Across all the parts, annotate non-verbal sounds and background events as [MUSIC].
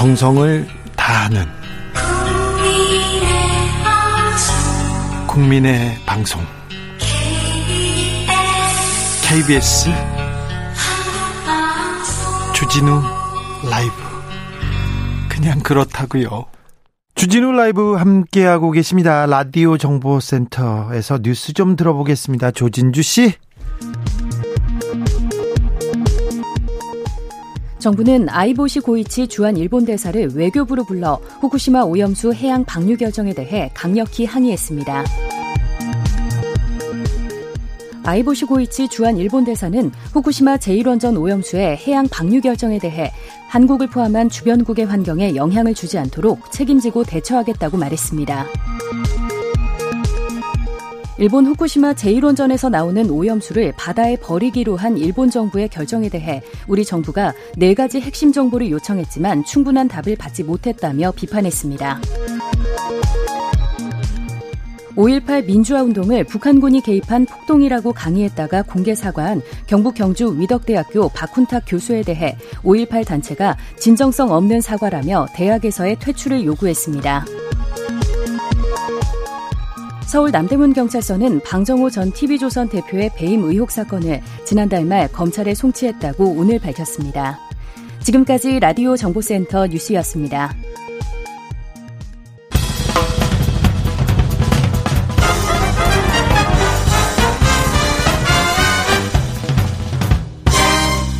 정성을 다하는 국민의 방송 KBS 주진우 라이브 그냥 그렇다고요. 주진우 라이브 함께하고 계십니다. 라디오 정보센터에서 뉴스 좀 들어보겠습니다. 조진주 씨. 정부는 아이보시 고이치 주한 일본 대사를 외교부로 불러 후쿠시마 오염수 해양 방류 결정에 대해 강력히 항의했습니다. 아이보시 고이치 주한 일본 대사는 후쿠시마 제1원전 오염수의 해양 방류 결정에 대해 한국을 포함한 주변국의 환경에 영향을 주지 않도록 책임지고 대처하겠다고 말했습니다. 일본 후쿠시마 제1원전에서 나오는 오염수를 바다에 버리기로 한 일본 정부의 결정에 대해 우리 정부가 네 가지 핵심 정보를 요청했지만 충분한 답을 받지 못했다며 비판했습니다. 5.18 민주화 운동을 북한군이 개입한 폭동이라고 강의했다가 공개 사과한 경북 경주 위덕대학교 박훈탁 교수에 대해 5.18 단체가 진정성 없는 사과라며 대학에서의 퇴출을 요구했습니다. 서울 남대문 경찰서는 방정호 전 TV조선 대표의 배임 의혹 사건을 지난달 말 검찰에 송치했다고 오늘 밝혔습니다. 지금까지 라디오 정보센터 뉴스였습니다.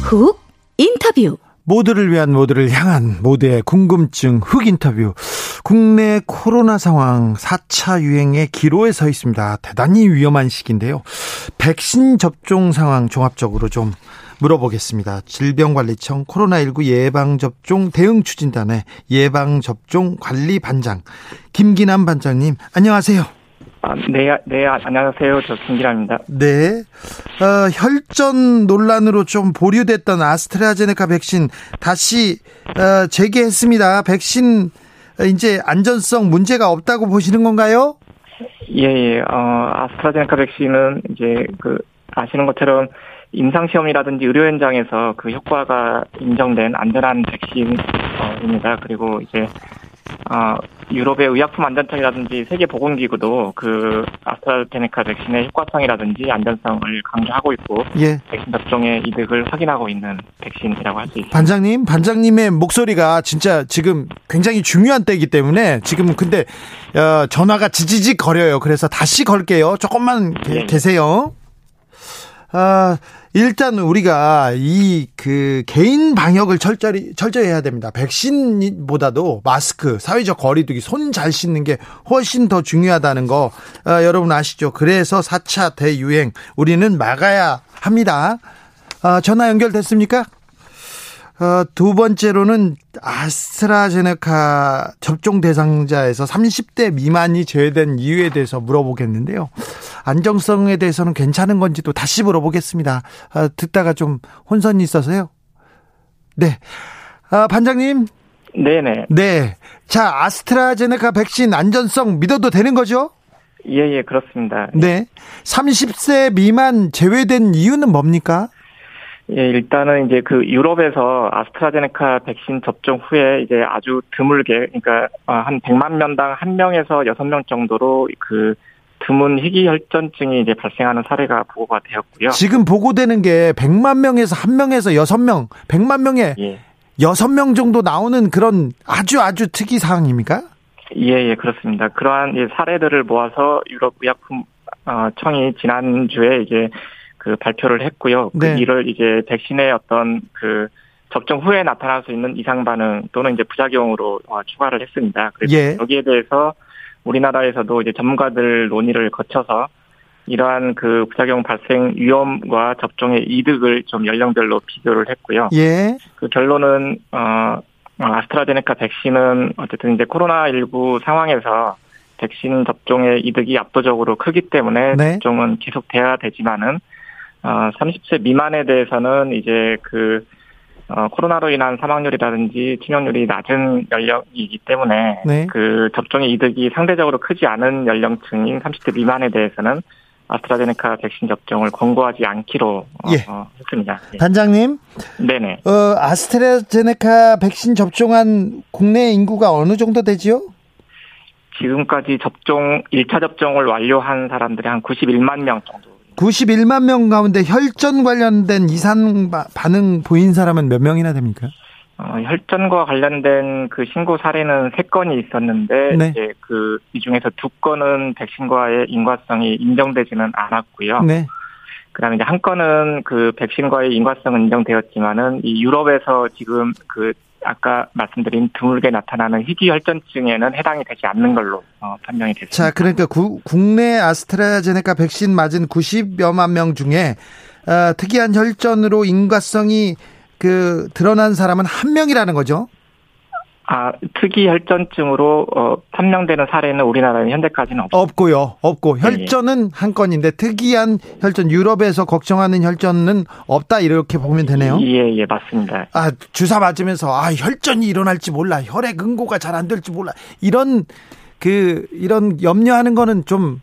훅 인터뷰 모두를 위한 모두를 향한 모두의 궁금증 흑 인터뷰. 국내 코로나 상황 4차 유행의 기로에 서 있습니다. 대단히 위험한 시기인데요. 백신 접종 상황 종합적으로 좀 물어보겠습니다. 질병관리청 코로나19 예방접종 대응 추진단의 예방접종 관리 반장 김기남 반장님 안녕하세요. 아, 네, 네, 안녕하세요. 저 김기남입니다. 네. 어, 혈전 논란으로 좀 보류됐던 아스트라제네카 백신 다시 어, 재개했습니다. 백신 이제 안전성 문제가 없다고 보시는 건가요? 예, 예. 어, 아스트라제네카 백신은 이제 그 아시는 것처럼 임상 시험이라든지 의료 현장에서 그 효과가 인정된 안전한 백신입니다. 그리고 이제 어, 유럽의 의약품 안전청이라든지 세계보건기구도 그 아스트라제네카 백신의 효과성이라든지 안전성을 강조하고 있고 예. 백신 접종의 이득을 확인하고 있는 백신이라고 할 수 있습니다. 반장님, 반장님의 목소리가 진짜 지금 굉장히 중요한 때이기 때문에 지금 근데 어, 전화가 지지직 거려요. 그래서 다시 걸게요. 조금만 예. 계세요. 아, 일단 우리가 이 그 개인 방역을 철저히 철저히 해야 됩니다. 백신보다도 마스크, 사회적 거리두기, 손 잘 씻는 게 훨씬 더 중요하다는 거 어, 여러분 아시죠? 그래서 4차 대유행 우리는 막아야 합니다. 어, 전화 연결됐습니까? 어, 두 번째로는 아스트라제네카 접종 대상자에서 30대 미만이 제외된 이유에 대해서 물어보겠는데요. 안정성에 대해서는 괜찮은 건지도 다시 물어보겠습니다. 아, 듣다가 좀 혼선이 있어서요. 네. 아, 반장님. 네네. 네. 자, 아스트라제네카 백신 안전성 믿어도 되는 거죠? 예, 예, 그렇습니다. 네. 30세 미만 제외된 이유는 뭡니까? 예, 일단은 이제 그 유럽에서 아스트라제네카 백신 접종 후에 이제 아주 드물게, 그러니까 어, 한 100만 명당 1명에서 6명 정도로 그 드문 희귀혈전증이 이제 발생하는 사례가 보고가 되었고요. 지금 보고되는 게 100만 명에서 1명에서 6명, 100만 명에 예. 6명 정도 나오는 그런 아주 아주 특이 사항입니까? 예, 예, 그렇습니다. 그러한 사례들을 모아서 유럽 의약품 어, 청이 지난주에 이제 그 발표를 했고요. 그 네. 그 이를 이제 백신의 어떤 그 접종 후에 나타날 수 있는 이상 반응 또는 이제 부작용으로 어, 추가를 했습니다. 그래서 예. 여기에 대해서 우리나라에서도 이제 전문가들 논의를 거쳐서 이러한 그 부작용 발생 위험과 접종의 이득을 좀 연령별로 비교를 했고요. 예. 그 결론은 어 아스트라제네카 백신은 어쨌든 이제 코로나19 상황에서 백신 접종의 이득이 압도적으로 크기 때문에 네. 접종은 계속돼야 되지만은 어 30세 미만에 대해서는 이제 그 어, 코로나로 인한 사망률이라든지 치명률이 낮은 연령이기 때문에 네. 그 접종의 이득이 상대적으로 크지 않은 연령층인 30대 미만에 대해서는 아스트라제네카 백신 접종을 권고하지 않기로 어, 예. 어, 했습니다. 예. 단장님, 네네. 어, 아스트라제네카 백신 접종한 국내 인구가 어느 정도 되지요? 지금까지 접종 1차 접종을 완료한 사람들이 한 91만 명 정도. 91만 명 가운데 혈전 관련된 이상 반응 보인 사람은 몇 명이나 됩니까? 어, 혈전과 관련된 그 신고 사례는 세 건이 있었는데 네. 이제 그 이 중에서 두 건은 백신과의 인과성이 인정되지는 않았고요. 네. 그다음에 이제 한 건은 그 백신과의 인과성은 인정되었지만은 이 유럽에서 지금 그 아까 말씀드린 드물게 나타나는 희귀혈전증에는 해당이 되지 않는 걸로 어, 판명이 됐습니다. 자, 그러니까 구, 국내 아스트라제네카 백신 맞은 90여만 명 중에 어, 특이한 혈전으로 인과성이 그 드러난 사람은 한 명이라는 거죠. 아, 특이 혈전증으로 어, 판명되는 사례는 우리나라에 현재까지는 없 없고요. 없고 네. 혈전은 네. 한 건인데 특이한 혈전 유럽에서 걱정하는 혈전은 없다 이렇게 보면 되네요. 예, 예, 맞습니다. 아, 주사 맞으면서 아, 혈전이 일어날지 몰라. 혈액 응고가 잘 안 될지 몰라. 이런 그 이런 염려하는 거는 좀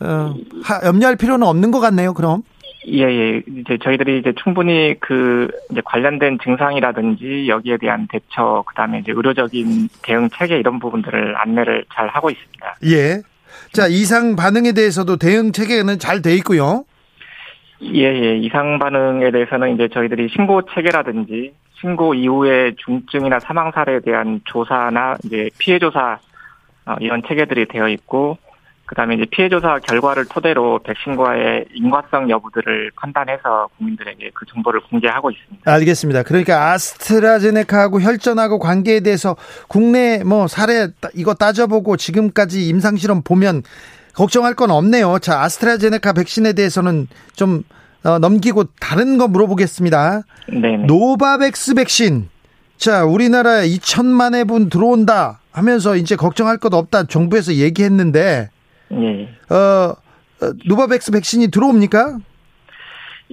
어, 하, 염려할 필요는 없는 것 같네요. 그럼. 예, 예. 이제 저희들이 이제 충분히 그 이제 관련된 증상이라든지 여기에 대한 대처, 그 다음에 이제 의료적인 대응 체계 이런 부분들을 안내를 잘 하고 있습니다. 예. 자, 이상 반응에 대해서도 대응 체계는 잘 돼 있고요. 예, 예. 이상 반응에 대해서는 이제 저희들이 신고 체계라든지 신고 이후의 중증이나 사망 사례에 대한 조사나 이제 피해 조사 어, 이런 체계들이 되어 있고 그다음에 이제 피해 조사 결과를 토대로 백신과의 인과성 여부들을 판단해서 국민들에게 그 정보를 공개하고 있습니다. 알겠습니다. 그러니까 아스트라제네카하고 혈전하고 관계에 대해서 국내 뭐 사례 이거 따져보고 지금까지 임상 실험 보면 걱정할 건 없네요. 자, 아스트라제네카 백신에 대해서는 좀 어, 넘기고 다른 거 물어보겠습니다. 네. 노바백스 백신. 자, 우리나라에 2천만 회분 들어온다 하면서 이제 걱정할 것 없다 정부에서 얘기했는데 예. 어, 어, 노바백스 백신이 들어옵니까?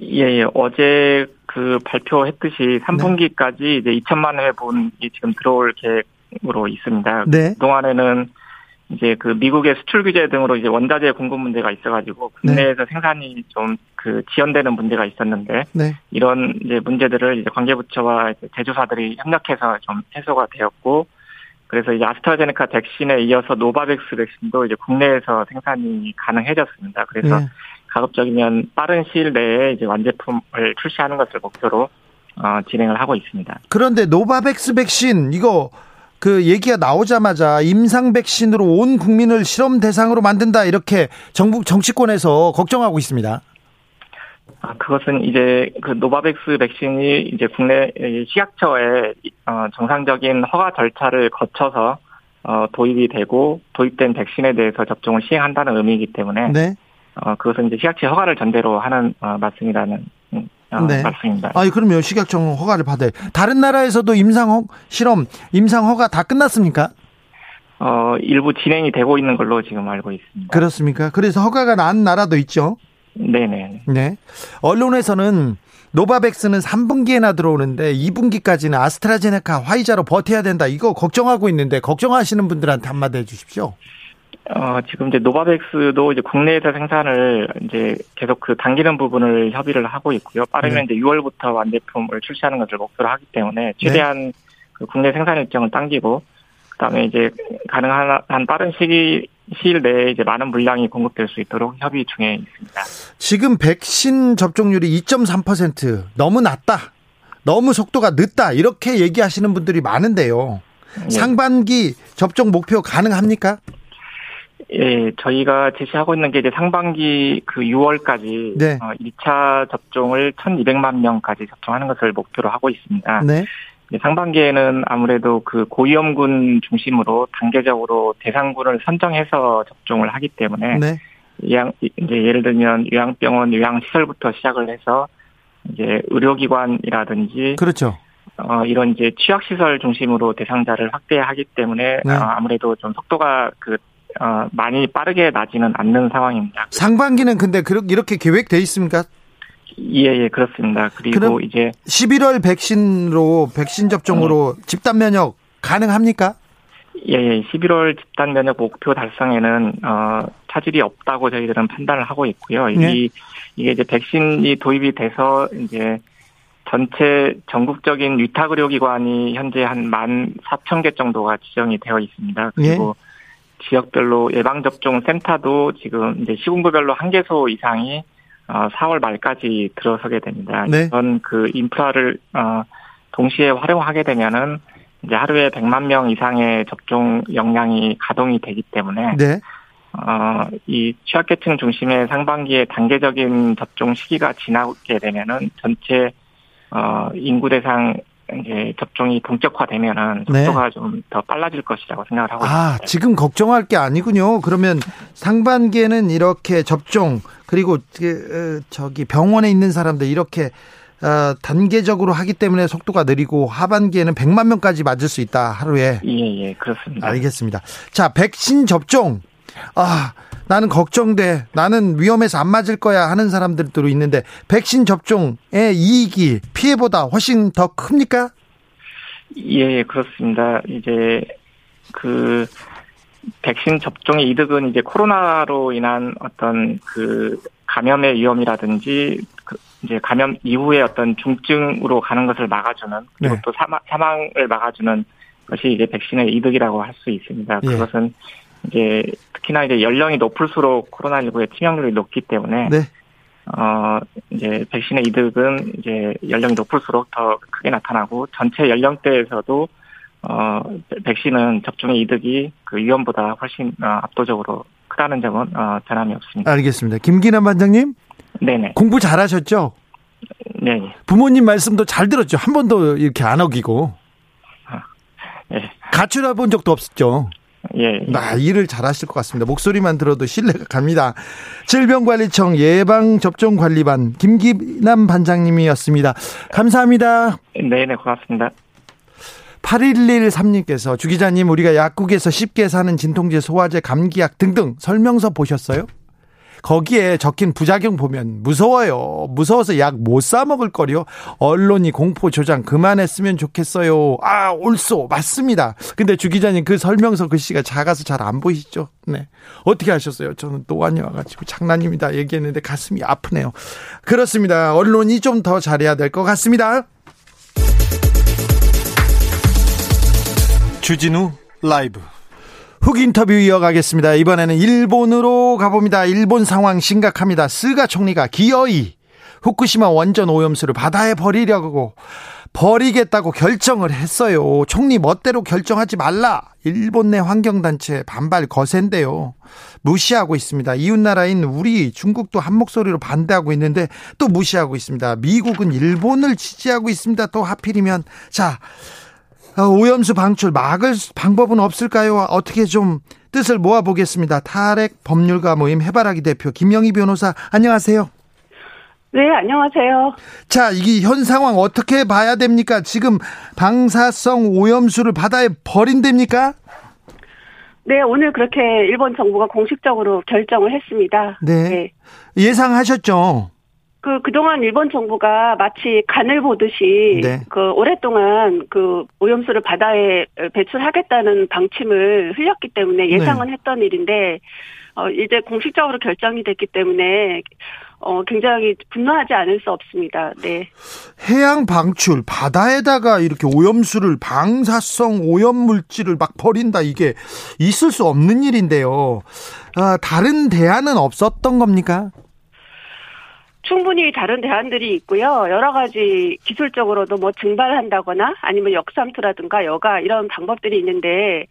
예, 예. 어제 그 발표했듯이 3분기까지 네. 이제 2천만 회분이 지금 들어올 계획으로 있습니다. 네. 그동안에는 이제 그 미국의 수출 규제 등으로 이제 원자재 공급 문제가 있어가지고 국내에서 네. 생산이 좀 그 지연되는 문제가 있었는데 네. 이런 이제 문제들을 이제 관계부처와 제조사들이 협력해서 좀 해소가 되었고 그래서 이제 아스트라제네카 백신에 이어서 노바백스 백신도 이제 국내에서 생산이 가능해졌습니다. 그래서 네. 가급적이면 빠른 시일 내에 이제 완제품을 출시하는 것을 목표로 어, 진행을 하고 있습니다. 그런데 노바백스 백신 이거 그 얘기가 나오자마자 임상 백신으로 온 국민을 실험 대상으로 만든다 이렇게 정부 정치권에서 걱정하고 있습니다. 아, 그것은 이제 그 노바백스 백신이 이제 국내 식약처에 어, 정상적인 허가 절차를 거쳐서 어, 도입이 되고 도입된 백신에 대해서 접종을 시행한다는 의미이기 때문에 네. 어, 그것은 이제 식약처 허가를 전제로 하는 어, 말씀이라는 음, 어, 네. 말씀입니다. 아, 그러면 식약처 허가를 받아요. 다른 나라에서도 임상 허, 실험, 임상 허가 다 끝났습니까? 어, 일부 진행이 되고 있는 걸로 지금 알고 있습니다. 그렇습니까? 그래서 허가가 난 나라도 있죠. 네네. 네. 언론에서는 노바백스는 3분기에나 들어오는데 2분기까지는 아스트라제네카 화이자로 버텨야 된다. 이거 걱정하고 있는데 걱정하시는 분들한테 한마디 해 주십시오. 어, 지금 이제 노바백스도 이제 국내에서 생산을 이제 계속 그 당기는 부분을 협의를 하고 있고요. 빠르면 네. 이제 6월부터 완제품을 출시하는 것을 목표로 하기 때문에 최대한 네. 그 국내 생산 일정을 당기고 그다음에 이제 가능한 한 빠른 시기 시일 내에 이제 많은 물량이 공급될 수 있도록 협의 중에 있습니다. 지금 백신 접종률이 2.3% 너무 낮다. 너무 속도가 늦다. 이렇게 얘기하시는 분들이 많은데요. 네. 상반기 접종 목표 가능합니까? 예, 저희가 제시하고 있는 게 이제 상반기 그 6월까지 네. 어, 1차 접종을 1,200만 명까지 접종하는 것을 목표로 하고 있습니다. 네. 상반기에는 아무래도 그 고위험군 중심으로 단계적으로 대상군을 선정해서 접종을 하기 때문에 네. 요양 이제 예를 들면 요양병원 요양시설부터 시작을 해서 이제 의료기관이라든지 그렇죠. 어 이런 이제 취약시설 중심으로 대상자를 확대하기 때문에 네. 어, 아무래도 좀 속도가 그 어, 많이 빠르게 나지는 않는 상황입니다. 상반기는 근데 그렇게 이렇게 계획돼 있습니까? 예, 예, 그렇습니다. 그리고 이제 11월 백신으로 백신 접종으로 네. 집단 면역 가능합니까? 예, 예, 11월 집단 면역 목표 달성에는 어 차질이 없다고 저희들은 판단을 하고 있고요. 네. 이 이게 이제 백신이 도입이 돼서 이제 전체 전국적인 위탁 의료 기관이 현재 한 만 사천 개 정도가 지정이 되어 있습니다. 그리고 예. 지역별로 예방접종 센터도 지금 이제 시군구별로 한 개소 이상이 어 4월 말까지 들어서게 됩니다. 네. 이런 그 인프라를 어 동시에 활용하게 되면은 이제 하루에 100만 명 이상의 접종 역량이 가동이 되기 때문에 네. 어, 이 취약계층 중심의 상반기에 단계적인 접종 시기가 지나게 되면은 전체 어, 인구 대상 이제 접종이 본격화되면은 네. 속도가 네. 좀더 빨라질 것이라고 생각을 하고 아, 있습니다. 지금 걱정할 게 아니군요. 그러면 상반기에는 이렇게 접종 그리고 그, 어, 저기 병원에 있는 사람들 이렇게 어, 단계적으로 하기 때문에 속도가 느리고 하반기에는 100만 명까지 맞을 수 있다 하루에. 예, 예, 그렇습니다. 알겠습니다. 자, 백신 접종. 아, 나는 걱정돼. 나는 위험해서 안 맞을 거야 하는 사람들도 있는데 백신 접종의 이익이 피해보다 훨씬 더 큽니까? 예, 그렇습니다. 이제 그 백신 접종의 이득은 이제 코로나로 인한 어떤 그 감염의 위험이라든지 그 이제 감염 이후에 어떤 중증으로 가는 것을 막아주는 그리고 네. 또 사망, 사망을 막아주는 것이 이제 백신의 이득이라고 할 수 있습니다. 예. 그것은 이제 특히나 이제 연령이 높을수록 코로나19의 치명률이 높기 때문에 네. 어 이제 백신의 이득은 이제 연령이 높을수록 더 크게 나타나고 전체 연령대에서도 어 백신은 접종의 이득이 그 위험보다 훨씬 어, 압도적으로 크다는 점은 어 변함이 없습니다. 알겠습니다. 김기남 반장님. 네네. 공부 잘하셨죠? 네. 부모님 말씀도 잘 들었죠. 한 번도 이렇게 안 어기고. 아, 네. 가출해 본 적도 없었죠. 예. 나 일을 잘하실 것 같습니다. 목소리만 들어도 신뢰가 갑니다. 질병관리청 예방접종관리반 김기남 반장님이었습니다. 감사합니다. 네네, 고맙습니다. 8113님께서 주 기자님 우리가 약국에서 쉽게 사는 진통제, 소화제, 감기약 등등 설명서 보셨어요? 거기에 적힌 부작용 보면 무서워요. 무서워서 약 못 사 먹을 거요. 언론이 공포 조장 그만했으면 좋겠어요. 아, 옳소. 맞습니다. 근데 주 기자님 그 설명서 글씨가 작아서 잘 안 보이시죠? 네. 어떻게 하셨어요? 저는 또안이 와가지고 장난입니다. 얘기했는데 가슴이 아프네요. 그렇습니다. 언론이 좀 더 잘해야 될 것 같습니다. 주진우 라이브 훅 인터뷰 이어가겠습니다. 이번에는 일본으로 가봅니다. 일본 상황 심각합니다. 스가 총리가 기어이 후쿠시마 원전 오염수를 바다에 버리려고 버리겠다고 결정을 했어요. 총리 멋대로 결정하지 말라. 일본 내 환경단체 반발 거센데요. 무시하고 있습니다. 이웃나라인 우리 중국도 한 목소리로 반대하고 있는데 또 무시하고 있습니다. 미국은 일본을 지지하고 있습니다. 또 하필이면 자 어, 오염수 방출 막을 방법은 없을까요? 어떻게 좀 뜻을 모아보겠습니다. 탈핵 법률가 모임 해바라기 대표 김영희 변호사 안녕하세요. 네, 안녕하세요. 자, 이게 현 상황 어떻게 봐야 됩니까? 지금 방사성 오염수를 바다에 버린답니까? 네, 오늘 그렇게 일본 정부가 공식적으로 결정을 했습니다. 네. 네. 예상하셨죠? 그, 그동안 일본 정부가 마치 간을 보듯이, 네. 그, 오랫동안 그 오염수를 바다에 배출하겠다는 방침을 흘렸기 때문에 예상은 네. 했던 일인데, 어, 이제 공식적으로 결정이 됐기 때문에, 어, 굉장히 분노하지 않을 수 없습니다. 네. 해양 방출, 바다에다가 이렇게 오염수를, 방사성 오염 물질을 막 버린다, 이게 있을 수 없는 일인데요. 아, 다른 대안은 없었던 겁니까? 충분히 다른 대안들이 있고요. 여러 가지 기술적으로도 뭐 증발한다거나 아니면 역삼투라든가 여가 이런 방법들이 있는데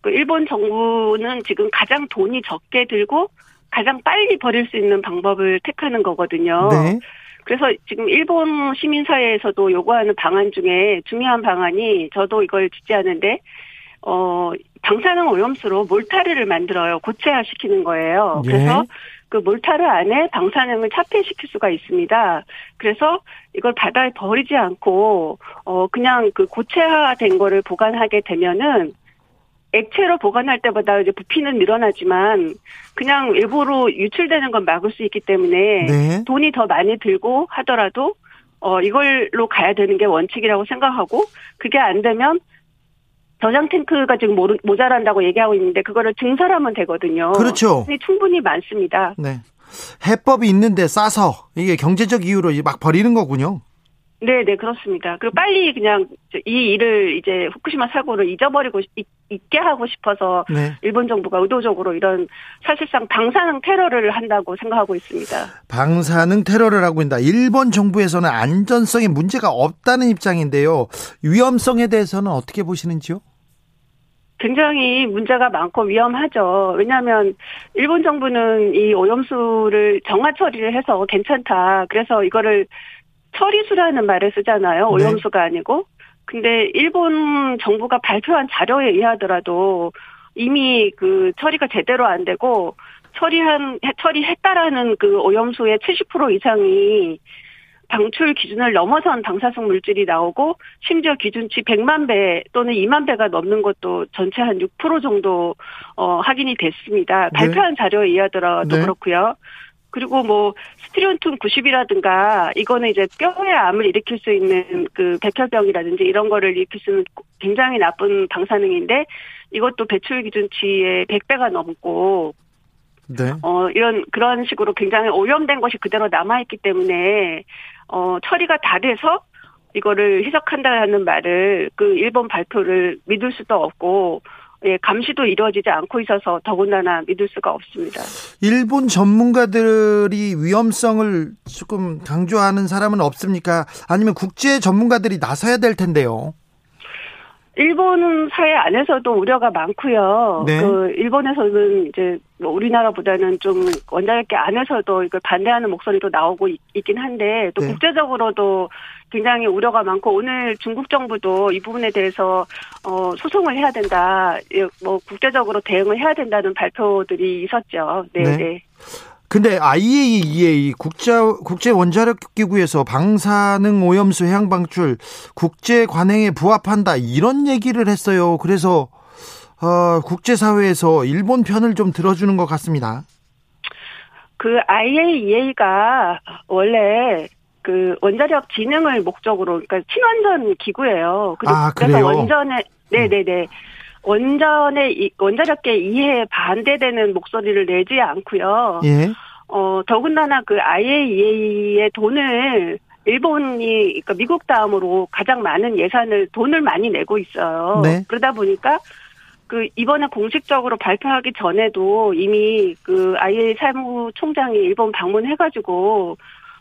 그 일본 정부는 지금 가장 돈이 적게 들고 가장 빨리 버릴 수 있는 방법을 택하는 거거든요. 네. 그래서 지금 일본 시민사회에서도 요구하는 방안 중에 중요한 방안이 저도 이걸 지지하는데 어 방사능 오염수로 몰타르를 만들어요. 고체화시키는 거예요. 예. 그래서 그 몰타르 안에 방사능을 차폐시킬 수가 있습니다. 그래서 이걸 바다에 버리지 않고 어 그냥 그 고체화된 거를 보관하게 되면은 액체로 보관할 때보다 이제 부피는 늘어나지만 그냥 일부러 유출되는 건 막을 수 있기 때문에 네. 돈이 더 많이 들고 하더라도 어 이걸로 가야 되는 게 원칙이라고 생각하고 그게 안 되면 저장 탱크가 지금 모자란다고 얘기하고 있는데 그거를 증설하면 되거든요. 그렇죠. 충분히 많습니다. 네. 해법이 있는데 싸서 이게 경제적 이유로 막 버리는 거군요. 네, 네, 그렇습니다. 그리고 빨리 그냥 이 일을 이제 후쿠시마 사고를 잊어버리고 있, 게 하고 싶어서 네. 일본 정부가 의도적으로 이런 사실상 방사능 테러를 한다고 생각하고 있습니다. 방사능 테러를 하고 있다. 일본 정부에서는 안전성에 문제가 없다는 입장인데요. 위험성에 대해서는 어떻게 보시는지요? 굉장히 문제가 많고 위험하죠. 왜냐하면 일본 정부는 이 오염수를 정화 처리를 해서 괜찮다. 그래서 이거를 처리수라는 말을 쓰잖아요. 네. 오염수가 네. 아니고. 근데 일본 정부가 발표한 자료에 의하더라도 이미 그 처리가 제대로 안 되고 처리한 처리했다라는 그 오염수의 70% 이상이 방출 기준을 넘어선 방사성 물질이 나오고 심지어 기준치 100만 배 또는 2만 배가 넘는 것도 전체 한 6% 정도 어 확인이 됐습니다. 네. 발표한 자료에 의하더라도 네. 그렇고요. 그리고 뭐 스트리온툼 90이라든가 이거는 이제 뼈에 암을 일으킬 수 있는 그 백혈병이라든지 이런 거를 일으킬 수 있는 굉장히 나쁜 방사능인데 이것도 배출 기준치의 100배가 넘고 네. 어 이런 그런 식으로 굉장히 오염된 것이 그대로 남아 있기 때문에 어 처리가 다 돼서 이거를 희석한다는 말을 그 일본 발표를 믿을 수도 없고 예, 감시도 이루어지지 않고 있어서 더군다나 믿을 수가 없습니다. 일본 전문가들이 위험성을 조금 강조하는 사람은 없습니까? 아니면 국제 전문가들이 나서야 될 텐데요. 일본 사회 안에서도 우려가 많고요. 네. 그 일본에서는 이제 뭐 우리나라보다는 좀 원자력계 안에서도 이걸 반대하는 목소리도 나오고 있, 긴 한데 또 네. 국제적으로도 굉장히 우려가 많고 오늘 중국 정부도 이 부분에 대해서 어 소송을 해야 된다. 예, 뭐 국제적으로 대응을 해야 된다는 발표들이 있었죠. 네, 네. 네. 근데 IAEA 국제 국제 원자력 기구에서 방사능 오염수 해양 방출 국제 관행에 부합한다 이런 얘기를 했어요. 그래서 어, 국제 사회에서 일본 편을 좀 들어주는 것 같습니다. 그 IAEA가 원래 그 원자력 진흥을 목적으로 그러니까 친원전 기구예요. 아, 그래서 원전에 네네네. 음. 원전의 원자력계 이해에 반대되는 목소리를 내지 않고요. 예. 어 더군다나 그 IAEA의 돈을 일본이 그러니까 미국 다음으로 가장 많은 예산을 돈을 많이 내고 있어요. 네. 그러다 보니까 그 이번에 공식적으로 발표하기 전에도 이미 그 IA 사무총장이 일본 방문해가지고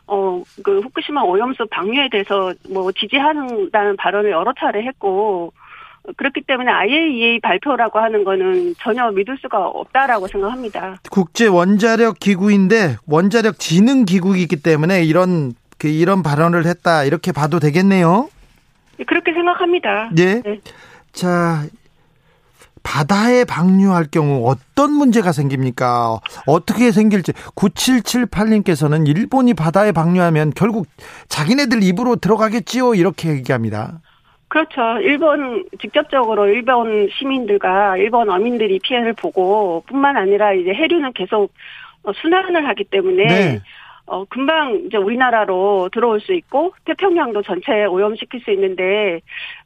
어 그 후쿠시마 오염수 방류에 대해서 뭐 지지한다는 발언을 여러 차례 했고 그렇기 때문에 IAEA 발표라고 하는 거는 전혀 믿을 수가 없다라고 생각합니다. 국제 원자력 기구인데 원자력 진흥 기구이기 때문에 이런 그 이런 발언을 했다 이렇게 봐도 되겠네요. 그렇게 생각합니다. 예. 네. 자, 바다에 방류할 경우 어떤 문제가 생깁니까? 어떻게 생길지 9778님께서는 일본이 바다에 방류하면 결국 자기네들 입으로 들어가겠지요 이렇게 얘기합니다. 그렇죠. 일본 직접적으로 일본 시민들과 일본 어민들이 피해를 보고 뿐만 아니라 이제 해류는 계속 어, 순환을 하기 때문에 네. 어 금방 이제 우리나라로 들어올 수 있고 태평양도 전체 오염시킬 수 있는데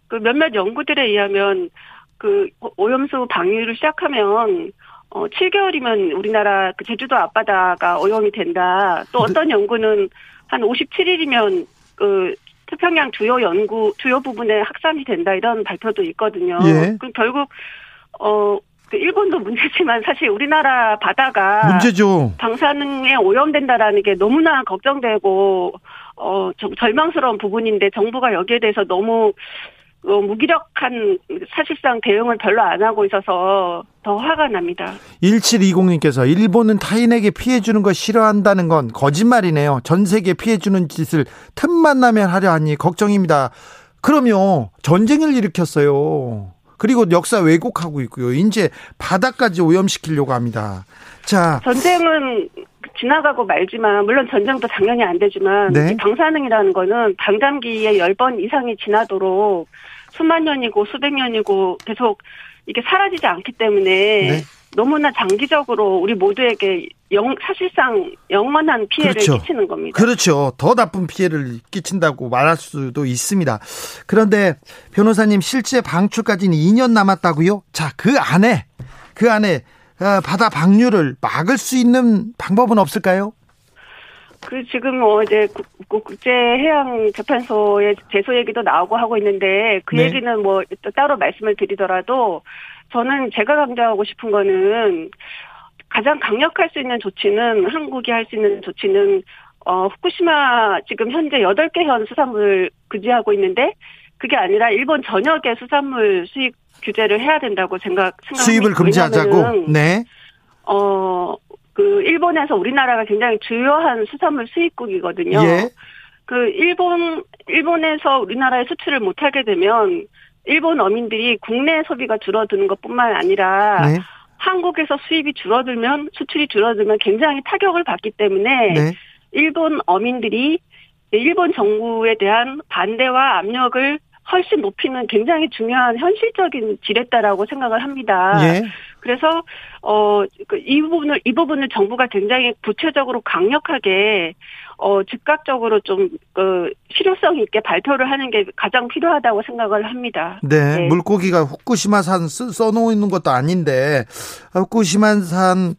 그 몇몇 연구들에 의하면 그 오염수 방류를 시작하면 어 7개월이면 우리나라 그 제주도 앞바다가 오염이 된다. 또 어떤 연구는 한 57일이면 그 태평양 주요 연구 주요 부분에 확산이 된다 이런 발표도 있거든요. 예. 그 결국 어. 그 일본도 문제지만 사실 우리나라 바다가 문제죠. 방사능에 오염된다라는 게 너무나 걱정되고 어좀 절망스러운 부분인데 정부가 여기에 대해서 너무 어, 무기력한 사실상 대응을 별로 안 하고 있어서 더 화가 납니다. 1720님께서 일본은 타인에게 피해 주는 거 싫어한다는 건 거짓말이네요. 전 세계 피해 주는 짓을 틈만 나면 하려 하니 걱정입니다. 그럼요. 전쟁을 일으켰어요. 그리고 역사 왜곡하고 있고요. 이제 바다까지 오염시키려고 합니다. 자. 전쟁은 지나가고 말지만 물론 전쟁도 당연히 안 되지만 네. 방사능이라는 거는 방장기에 10번 이상이 지나도록 수만 년이고 수백 년이고 계속 이게 사라지지 않기 때문에 네. 너무나 장기적으로 우리 모두에게 영, 사실상 영원한 피해를 그렇죠. 끼치는 겁니다. 그렇죠. 더 나쁜 피해를 끼친다고 말할 수도 있습니다. 그런데 변호사님 실제 방출까지는 2년 남았다고요? 자, 그 안에 그 안에 어, 바다 방류를 막을 수 있는 방법은 없을까요? 그 지금 뭐 이제 국제 해양 재판소의 제소 얘기도 나오고 하고 있는데 그 네. 얘기는 뭐 따로 말씀을 드리더라도 저는 제가 강조하고 싶은 거는 가장 강력할 수 있는 조치는 한국이 할 수 있는 조치는 어 후쿠시마 지금 현재 8개 현 수산물 규제하고 있는데 그게 아니라 일본 전역의 수산물 수입 규제를 해야 된다고 생각 생각합니다. 수입을 금지하자고. 네. 어, 그 일본에서 우리나라가 굉장히 주요한 수산물 수입국이거든요. 예. 그 일본 일본에서 우리나라에 수출을 못 하게 되면 일본 어민들이 국내 소비가 줄어드는 것뿐만 아니라 네. 한국에서 수입이 줄어들면 수출이 줄어들면 굉장히 타격을 받기 때문에 네. 일본 어민들이 일본 정부에 대한 반대와 압력을 훨씬 높이는 굉장히 중요한 현실적인 지렛다라고 생각을 합니다. 예. 그래서 어이 그 부분을 이 부분을 정부가 굉장히 구체적으로 강력하게 어 즉각적으로 좀그 실효성 있게 발표를 하는 게 가장 필요하다고 생각을 합니다. 네, 네. 물고기가 후쿠시마산 써놓는 것도 아닌데 후쿠시마산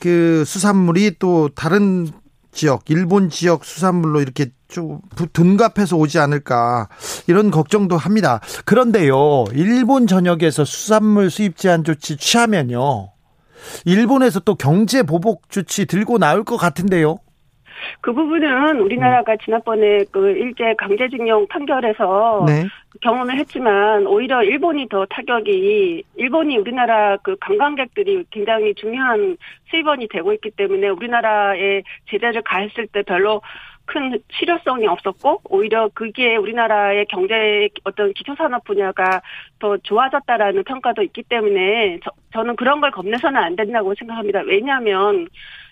그 수산물이 또 다른 지역, 일본 지역 수산물로 이렇게 좀 둔갑해서 오지 않을까 이런 걱정도 합니다. 그런데요, 일본 전역에서 수산물 수입 제한 조치 취하면요, 일본에서 또 경제 보복 조치 들고 나올 것 같은데요. 그 부분은 우리나라가 지난번에 그 일제 강제징용 판결에서 네. 경험을 했지만 오히려 일본이 더 타격이 일본이 우리나라 그 관광객들이 굉장히 중요한 수입원이 되고 있기 때문에 우리나라에 제재를 가했을 때 별로 큰 실효성이 없었고 오히려 그게 우리나라의 경제 어떤 기초산업 분야가 더 좋아졌다라는 평가도 있기 때문에 저, 저는 그런 걸 겁내서는 안 된다고 생각합니다. 왜냐하면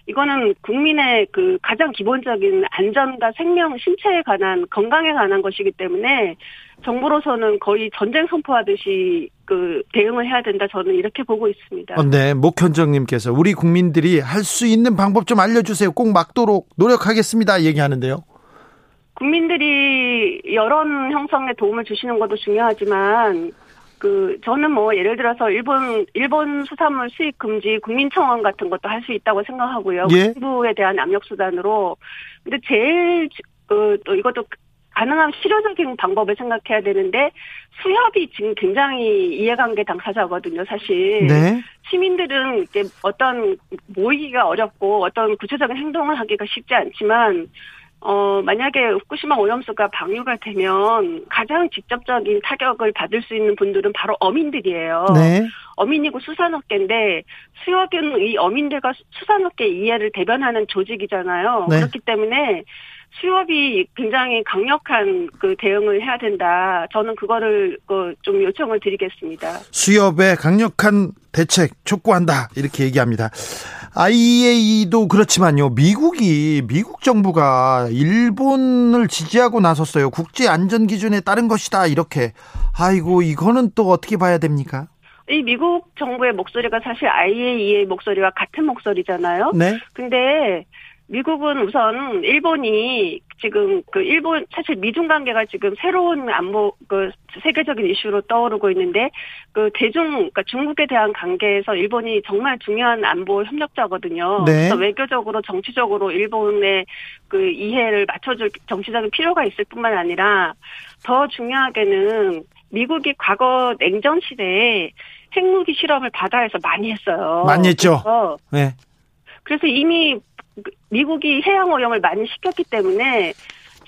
이거는 국민의 그 가장 기본적인 안전과 생명, 신체에 관한 건강에 관한 것이기 때문에 정부로서는 거의 전쟁 선포하듯이 그 대응을 해야 된다 저는 이렇게 보고 있습니다. 어, 네, 목현정님께서 우리 국민들이 할 수 있는 방법 좀 알려주세요. 꼭 막도록 노력하겠습니다. 얘기하는데요. 국민들이 여론 형성에 도움을 주시는 것도 중요하지만 그 저는 뭐 예를 들어서 일본 일본 수산물 수입 금지 국민청원 같은 것도 할 수 있다고 생각하고요. 예? 정부에 대한 압력 수단으로. 근데 제일 그 또 이것도 가능한 실효적인 방법을 생각해야 되는데 수협이 지금 굉장히 이해관계 당사자거든요, 사실. 네. 시민들은 이제 어떤 모이기가 어렵고 어떤 구체적인 행동을 하기가 쉽지 않지만 어, 만약에 후쿠시마 오염수가 방류가 되면 가장 직접적인 타격을 받을 수 있는 분들은 바로 어민들이에요. 네. 어민이고 수산업계인데 수협은 이 어민들과 수산업계 이해를 대변하는 조직이잖아요. 네. 그렇기 때문에 수협이 굉장히 강력한 그 대응을 해야 된다. 저는 그거를 그좀 요청을 드리겠습니다. 수협의 강력한 대책 촉구한다. 이렇게 얘기합니다. IEA도 그렇지만요. 미국이 미국 정부가 일본을 지지하고 나섰어요. 국제 안전 기준에 따른 것이다. 이렇게. 아이고 이거는 또 어떻게 봐야 됩니까? 이 미국 정부의 목소리가 사실 IAEA 목소리와 같은 목소리잖아요. 네. 근데 미국은 우선 일본이 지금 그 일본 사실 미중 관계가 지금 새로운 안보 그 세계적인 이슈로 떠오르고 있는데 그 대중 그러니까 중국에 대한 관계에서 일본이 정말 중요한 안보 협력자거든요. 네. 그래서 외교적으로 정치적으로 일본의 그 이해를 맞춰줄 정치적인 필요가 있을 뿐만 아니라 더 중요하게는 미국이 과거 냉전 시대에 핵무기 실험을 바다에서 많이 했어요. 많이 했죠. 네. 그래서 이미 미국이 해양 오염을 많이 시켰기 때문에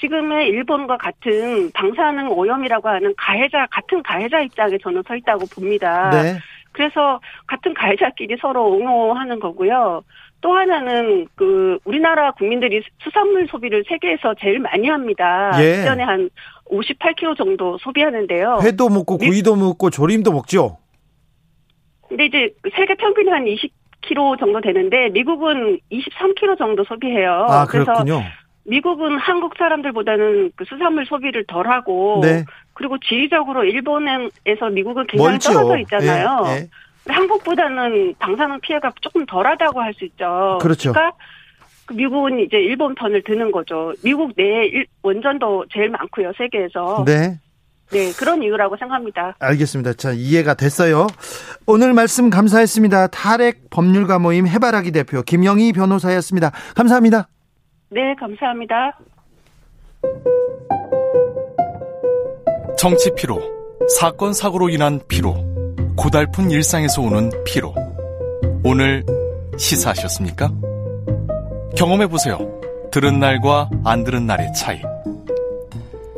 지금의 일본과 같은 방사능 오염이라고 하는 가해자 같은 가해자 입장에 저는 서 있다고 봅니다. 네. 그래서 같은 가해자끼리 서로 옹호하는 거고요. 또 하나는 그 우리나라 국민들이 수산물 소비를 세계에서 제일 많이 합니다. 예. 1년에 한 58kg 정도 소비하는데요. 회도 먹고 구이도 먹고 조림도 먹죠. 근데 이제 세계 평균이 한 20, kg 정도 되는데 미국은 23kg 정도 소비해요. 아, 그래서 미국은 한국 사람들보다는 그 수산물 소비를 덜 하고 네. 그리고 지리적으로 일본에서 미국은 굉장히 멀죠. 떨어져 있잖아요. 예, 예. 한국보다는 방사능 피해가 조금 덜하다고 할 수 있죠. 그렇죠. 그러니까 그 미국은 이제 일본 편을 드는 거죠. 미국 내 원전도 제일 많고요, 세계에서. 네. 네, 그런 이유라고 생각합니다. 알겠습니다. 자, 이해가 됐어요. 오늘 말씀 감사했습니다. 탈핵 법률가 모임 해바라기 대표 김영희 변호사였습니다. 감사합니다. 네, 감사합니다. 정치 피로, 사건 사고로 인한 피로, 고달픈 일상에서 오는 피로. 오늘 시사하셨습니까? 경험해 보세요. 들은 날과 안 들은 날의 차이.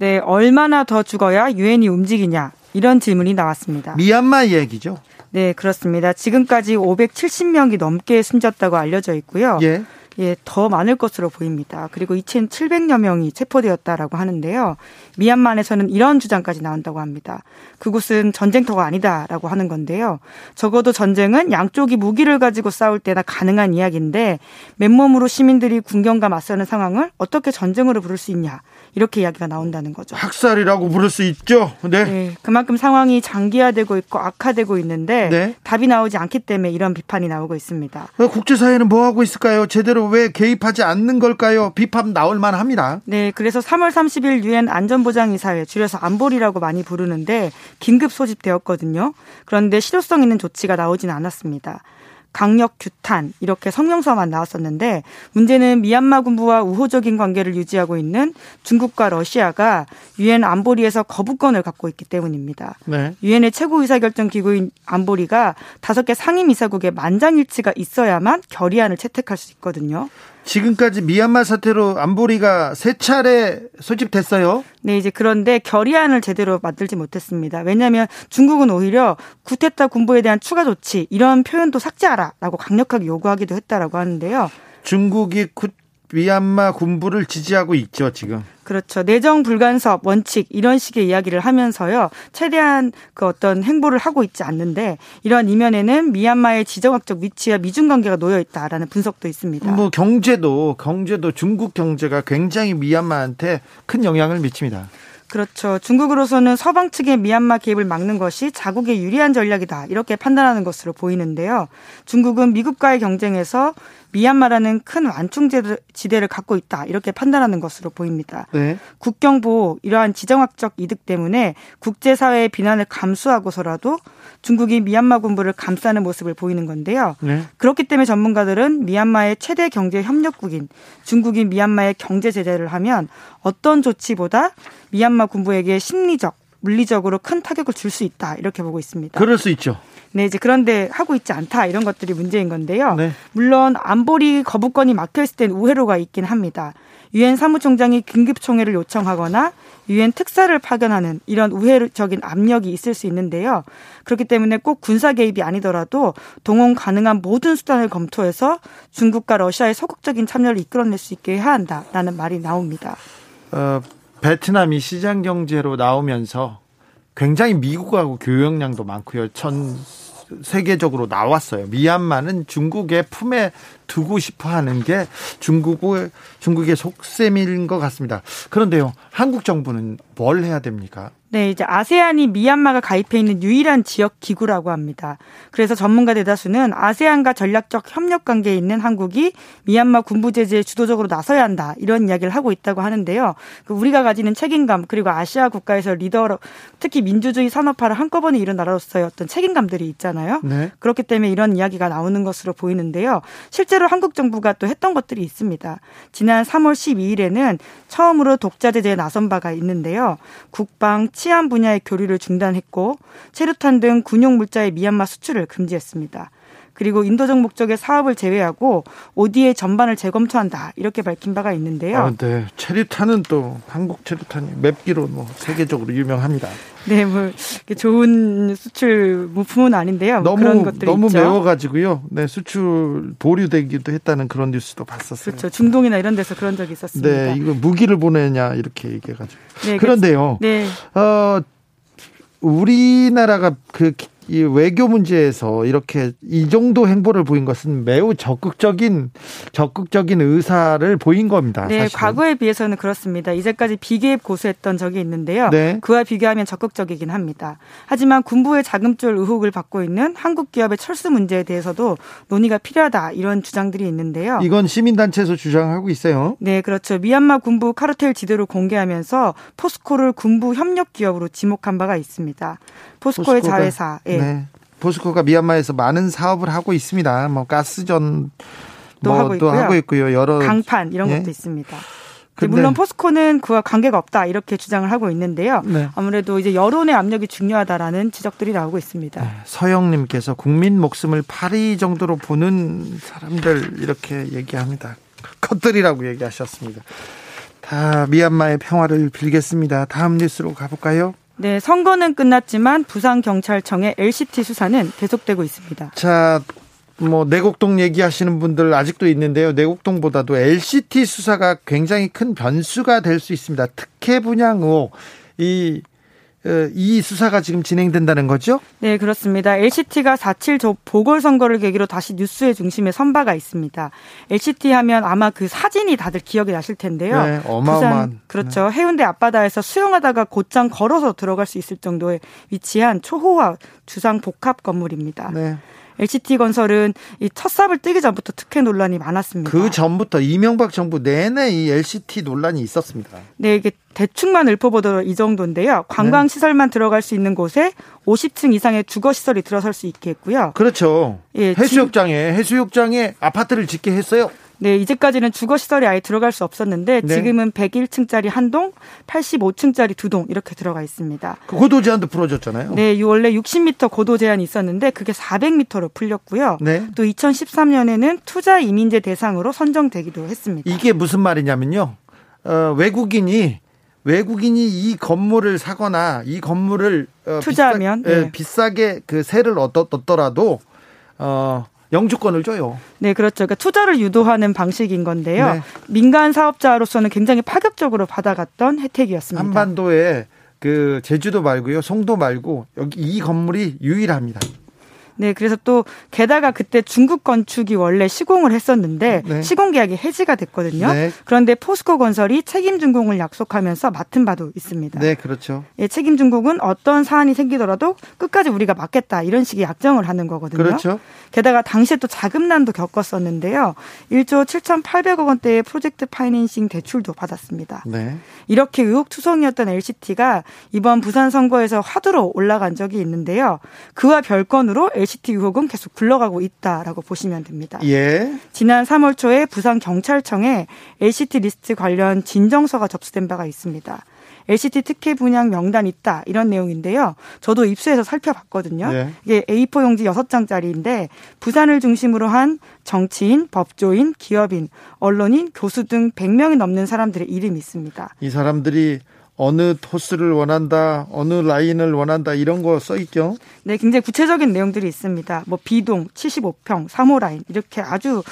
네, 얼마나 더 죽어야 유엔이 움직이냐 이런 질문이 나왔습니다. 미얀마 얘기죠. 네, 그렇습니다. 지금까지 570명이 넘게 숨졌다고 알려져 있고요. 예. 예, 더 많을 것으로 보입니다. 그리고 2,700여 명이 체포되었다라고 하는데요. 미얀마에서는 이런 주장까지 나온다고 합니다. 그곳은 전쟁터가 아니다라고 하는 건데요. 적어도 전쟁은 양쪽이 무기를 가지고 싸울 때나 가능한 이야기인데 맨몸으로 시민들이 군경과 맞서는 상황을 어떻게 전쟁으로 부를 수 있냐. 이렇게 이야기가 나온다는 거죠. 학살이라고 부를 수 있죠. 네. 네 그만큼 상황이 장기화되고 있고 악화되고 있는데 네. 답이 나오지 않기 때문에 이런 비판이 나오고 있습니다. 국제사회는 뭐 하고 있을까요? 제대로 왜 개입하지 않는 걸까요? 비판 나올 만합니다. 네, 그래서 3월 30일 유엔 안전보장이사회 줄여서 안보리라고 많이 부르는데 긴급 소집되었거든요. 그런데 실효성 있는 조치가 나오진 않았습니다. 강력 규탄 이렇게 성명서만 나왔었는데 문제는 미얀마 군부와 우호적인 관계를 유지하고 있는 중국과 러시아가 유엔 안보리에서 거부권을 갖고 있기 때문입니다. 네. 유엔의 최고 의사결정 기구인 안보리가 다섯 개 상임 이사국의 만장일치가 있어야만 결의안을 채택할 수 있거든요. 지금까지 미얀마 사태로 안보리가 세 차례 소집됐어요. 네, 이제 그런데 결의안을 제대로 만들지 못했습니다. 왜냐하면 중국은 오히려 구테타 군부에 대한 추가 조치 이런 표현도 삭제하라라고 강력하게 요구하기도 했다라고 하는데요. 중국이 구, 미얀마 군부를 지지하고 있죠, 지금. 그렇죠. 내정 불간섭 원칙 이런 식의 이야기를 하면서요. 최대한 그 어떤 행보를 하고 있지 않는데 이런 이면에는 미얀마의 지정학적 위치와 미중 관계가 놓여 있다라는 분석도 있습니다. 뭐 경제도 경제도 중국 경제가 굉장히 미얀마한테 큰 영향을 미칩니다. 그렇죠. 중국으로서는 서방 측의 미얀마 개입을 막는 것이 자국에 유리한 전략이다. 이렇게 판단하는 것으로 보이는데요. 중국은 미국과의 경쟁에서 미얀마라는 큰 완충지대를 갖고 있다. 이렇게 판단하는 것으로 보입니다. 네. 국경 보호 이러한 지정학적 이득 때문에 국제사회의 비난을 감수하고서라도 중국이 미얀마 군부를 감싸는 모습을 보이는 건데요. 네. 그렇기 때문에 전문가들은 미얀마의 최대 경제 협력국인 중국이 미얀마에 경제 제재를 하면 어떤 조치보다 미얀마 군부에게 심리적 물리적으로 큰 타격을 줄 수 있다 이렇게 보고 있습니다. 그럴 수 있죠. 네, 이제 그런데 하고 있지 않다 이런 것들이 문제인 건데요. 네. 물론 안보리 거부권이 막혀 있을 땐 우회로가 있긴 합니다. 유엔 사무총장이 긴급 총회를 요청하거나 유엔 특사를 파견하는 이런 우회적인 압력이 있을 수 있는데요. 그렇기 때문에 꼭 군사 개입이 아니더라도 동원 가능한 모든 수단을 검토해서 중국과 러시아의 소극적인 참여를 이끌어낼 수 있게 해야 한다라는 말이 나옵니다. 어, 베트남이 시장 경제로 나오면서 굉장히 미국하고 교역량도 많고요. 전 세계적으로 나왔어요. 미얀마는 중국의 품에 두고 싶어 하는 게 중국의, 중국의 속셈인 것 같습니다. 그런데요, 한국 정부는 뭘 해야 됩니까? 네, 이제 아세안이 미얀마가 가입해 있는 유일한 지역 기구라고 합니다. 그래서 전문가 대다수는 아세안과 전략적 협력 관계에 있는 한국이 미얀마 군부 제재에 주도적으로 나서야 한다 이런 이야기를 하고 있다고 하는데요. 그 우리가 가지는 책임감 그리고 아시아 국가에서 리더 특히 민주주의 산업화를 한꺼번에 이룬 나라로서의 어떤 책임감들이 있잖아요. 네. 그렇기 때문에 이런 이야기가 나오는 것으로 보이는데요. 실제로 한국 정부가 또 했던 것들이 있습니다. 지난 3월 12일에는 처음으로 독자 제재에 나선 바가 있는데요. 국방 치안 분야의 교류를 중단했고 체류탄 등 군용 물자의 미얀마 수출을 금지했습니다. 그리고 인도적 목적의 사업을 제외하고 ODA 전반을 재검토한다 이렇게 밝힌 바가 있는데요. 아, 네. 체류탄은 또 한국 체류탄이 맵기로 뭐 세계적으로 유명합니다. 네, 뭐 좋은 수출 부품은 아닌데요. 너무 그런 너무 있죠. 매워가지고요. 네, 수출 보류되기도 했다는 그런 뉴스도 봤었어요. 그렇죠. 중동이나 이런 데서 그런 적이 있었습니다. 네, 이거 무기를 보내냐 이렇게 얘기해가지고. 네, 그런데요. 네. 어, 우리나라가 그 이 외교 문제에서 이렇게 이 정도 행보를 보인 것은 매우 적극적인 적극적인 의사를 보인 겁니다. 네, 사실은. 과거에 비해서는 그렇습니다. 이제까지 비개입 고수했던 적이 있는데요. 네. 그와 비교하면 적극적이긴 합니다. 하지만 군부의 자금줄 의혹을 받고 있는 한국 기업의 철수 문제에 대해서도 논의가 필요하다 이런 주장들이 있는데요. 이건 시민단체에서 주장하고 있어요. 네, 그렇죠. 미얀마 군부 카르텔 지도를 공개하면서 포스코를 군부 협력 기업으로 지목한 바가 있습니다. 포스코의 포스코가- 자회사. 예. 네. 포스코가 미얀마에서 많은 사업을 하고 있습니다. 뭐 가스전 또 뭐 하고 또 있고요. 하고 있고요. 여러 강판 이런 예. 것도 있습니다. 물론 포스코는 그와 관계가 없다 이렇게 주장을 하고 있는데요. 네. 아무래도 이제 여론의 압력이 중요하다라는 지적들이 나오고 있습니다. 네, 서영님께서 국민 목숨을 파리 정도로 보는 사람들 이렇게 얘기합니다. 컷들이라고 얘기하셨습니다. 다 미얀마의 평화를 빌겠습니다. 다음 뉴스로 가볼까요? 네, 선거는 끝났지만 부산 경찰청의 LCT 수사는 계속되고 있습니다. 자, 뭐 내곡동 얘기하시는 분들 아직도 있는데요. 내곡동보다도 LCT 수사가 굉장히 큰 변수가 될 수 있습니다. 특혜 분양 의혹 이, 어, 이 수사가 지금 진행된다는 거죠? 네, 그렇습니다. LCT가 4.7 보궐선거를 계기로 다시 뉴스의 중심에 선 바가 있습니다. LCT 하면 아마 그 사진이 다들 기억이 나실 텐데요. 네, 어마어마한. 네. 그렇죠. 해운대 앞바다에서 수영하다가 곧장 걸어서 들어갈 수 있을 정도에 위치한 초호화 주상 복합 건물입니다. 네. LCT 건설은 이 첫 삽을 뜨기 전부터 특혜 논란이 많았습니다. 그 전부터 이명박 정부 내내 이 LCT 논란이 있었습니다. 네, 이게 대충만 읊어보더라도 이 정도인데요. 관광 시설만 들어갈 수 있는 곳에 50층 이상의 주거 시설이 들어설 수 있게 했고요. 그렇죠. 예, 해수욕장에 해수욕장에 아파트를 짓게 했어요. 네, 이제까지는 주거 시설이 아예 들어갈 수 없었는데 네. 지금은 101층짜리 한 동, 85층짜리 두 동 이렇게 들어가 있습니다. 그 고도 제한도 풀어줬잖아요. 네, 이 원래 60m 고도 제한이 있었는데 그게 400m로 풀렸고요. 네. 또 2013년에는 투자 이민제 대상으로 선정되기도 했습니다. 이게 무슨 말이냐면요. 어, 외국인이 외국인이 이 건물을 사거나 이 건물을 어, 투자하면, 비싸, 예, 네. 비싸게 그 세를 얻, 얻더라도 어, 영주권을 줘요. 네, 그렇죠. 그러니까 투자를 유도하는 방식인 건데요. 네. 민간 사업자로서는 굉장히 파격적으로 받아갔던 혜택이었습니다. 한반도에 그 제주도 말고요, 송도 말고 여기 이 건물이 유일합니다. 네, 그래서 또 게다가 그때 중국 건축이 원래 시공을 했었는데 네. 시공 계약이 해지가 됐거든요. 네. 그런데 포스코 건설이 책임 준공을 약속하면서 맡은 바도 있습니다. 네, 그렇죠. 예, 책임 준공은 어떤 사안이 생기더라도 끝까지 우리가 맡겠다 이런 식의 약정을 하는 거거든요. 그렇죠. 게다가 당시에 또 자금난도 겪었었는데요. 1조 7,800억 원대의 프로젝트 파이낸싱 대출도 받았습니다. 네. 이렇게 의혹 투성이었던 LCT가 이번 부산 선거에서 화두로 올라간 적이 있는데요. 그와 별건으로 LCT 의혹은 계속 굴러가고 있다라고 보시면 됩니다. 예. 지난 3월 초에 부산 경찰청에 LCT 리스트 관련 진정서가 접수된 바가 있습니다. LCT 특혜 분양 명단 있다 이런 내용인데요. 저도 입수해서 살펴봤거든요. 네. 이게 A4 용지 6장짜리인데 부산을 중심으로 한 정치인, 법조인, 기업인, 언론인, 교수 등 100명이 넘는 사람들의 이름이 있습니다. 이 사람들이 어느 동호수를 원한다, 어느 라인을 원한다 이런 거 써 있죠. 네, 굉장히 구체적인 내용들이 있습니다. 뭐 B동, 75평, 3호 라인 이렇게 아주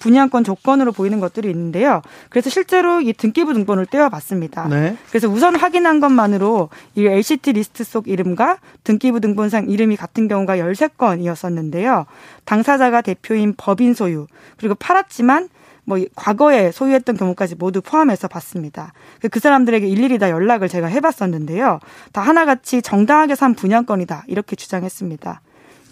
분양권 조건으로 보이는 것들이 있는데요. 그래서 실제로 이 등기부 등본을 떼어봤습니다. 네. 그래서 우선 확인한 것만으로 이 LCT 리스트 속 이름과 등기부 등본상 이름이 같은 경우가 13건이었었는데요. 당사자가 대표인 법인 소유, 그리고 팔았지만 뭐 과거에 소유했던 경우까지 모두 포함해서 봤습니다. 그 사람들에게 일일이 다 연락을 제가 해봤었는데요. 다 하나같이 정당하게 산 분양권이다 이렇게 주장했습니다.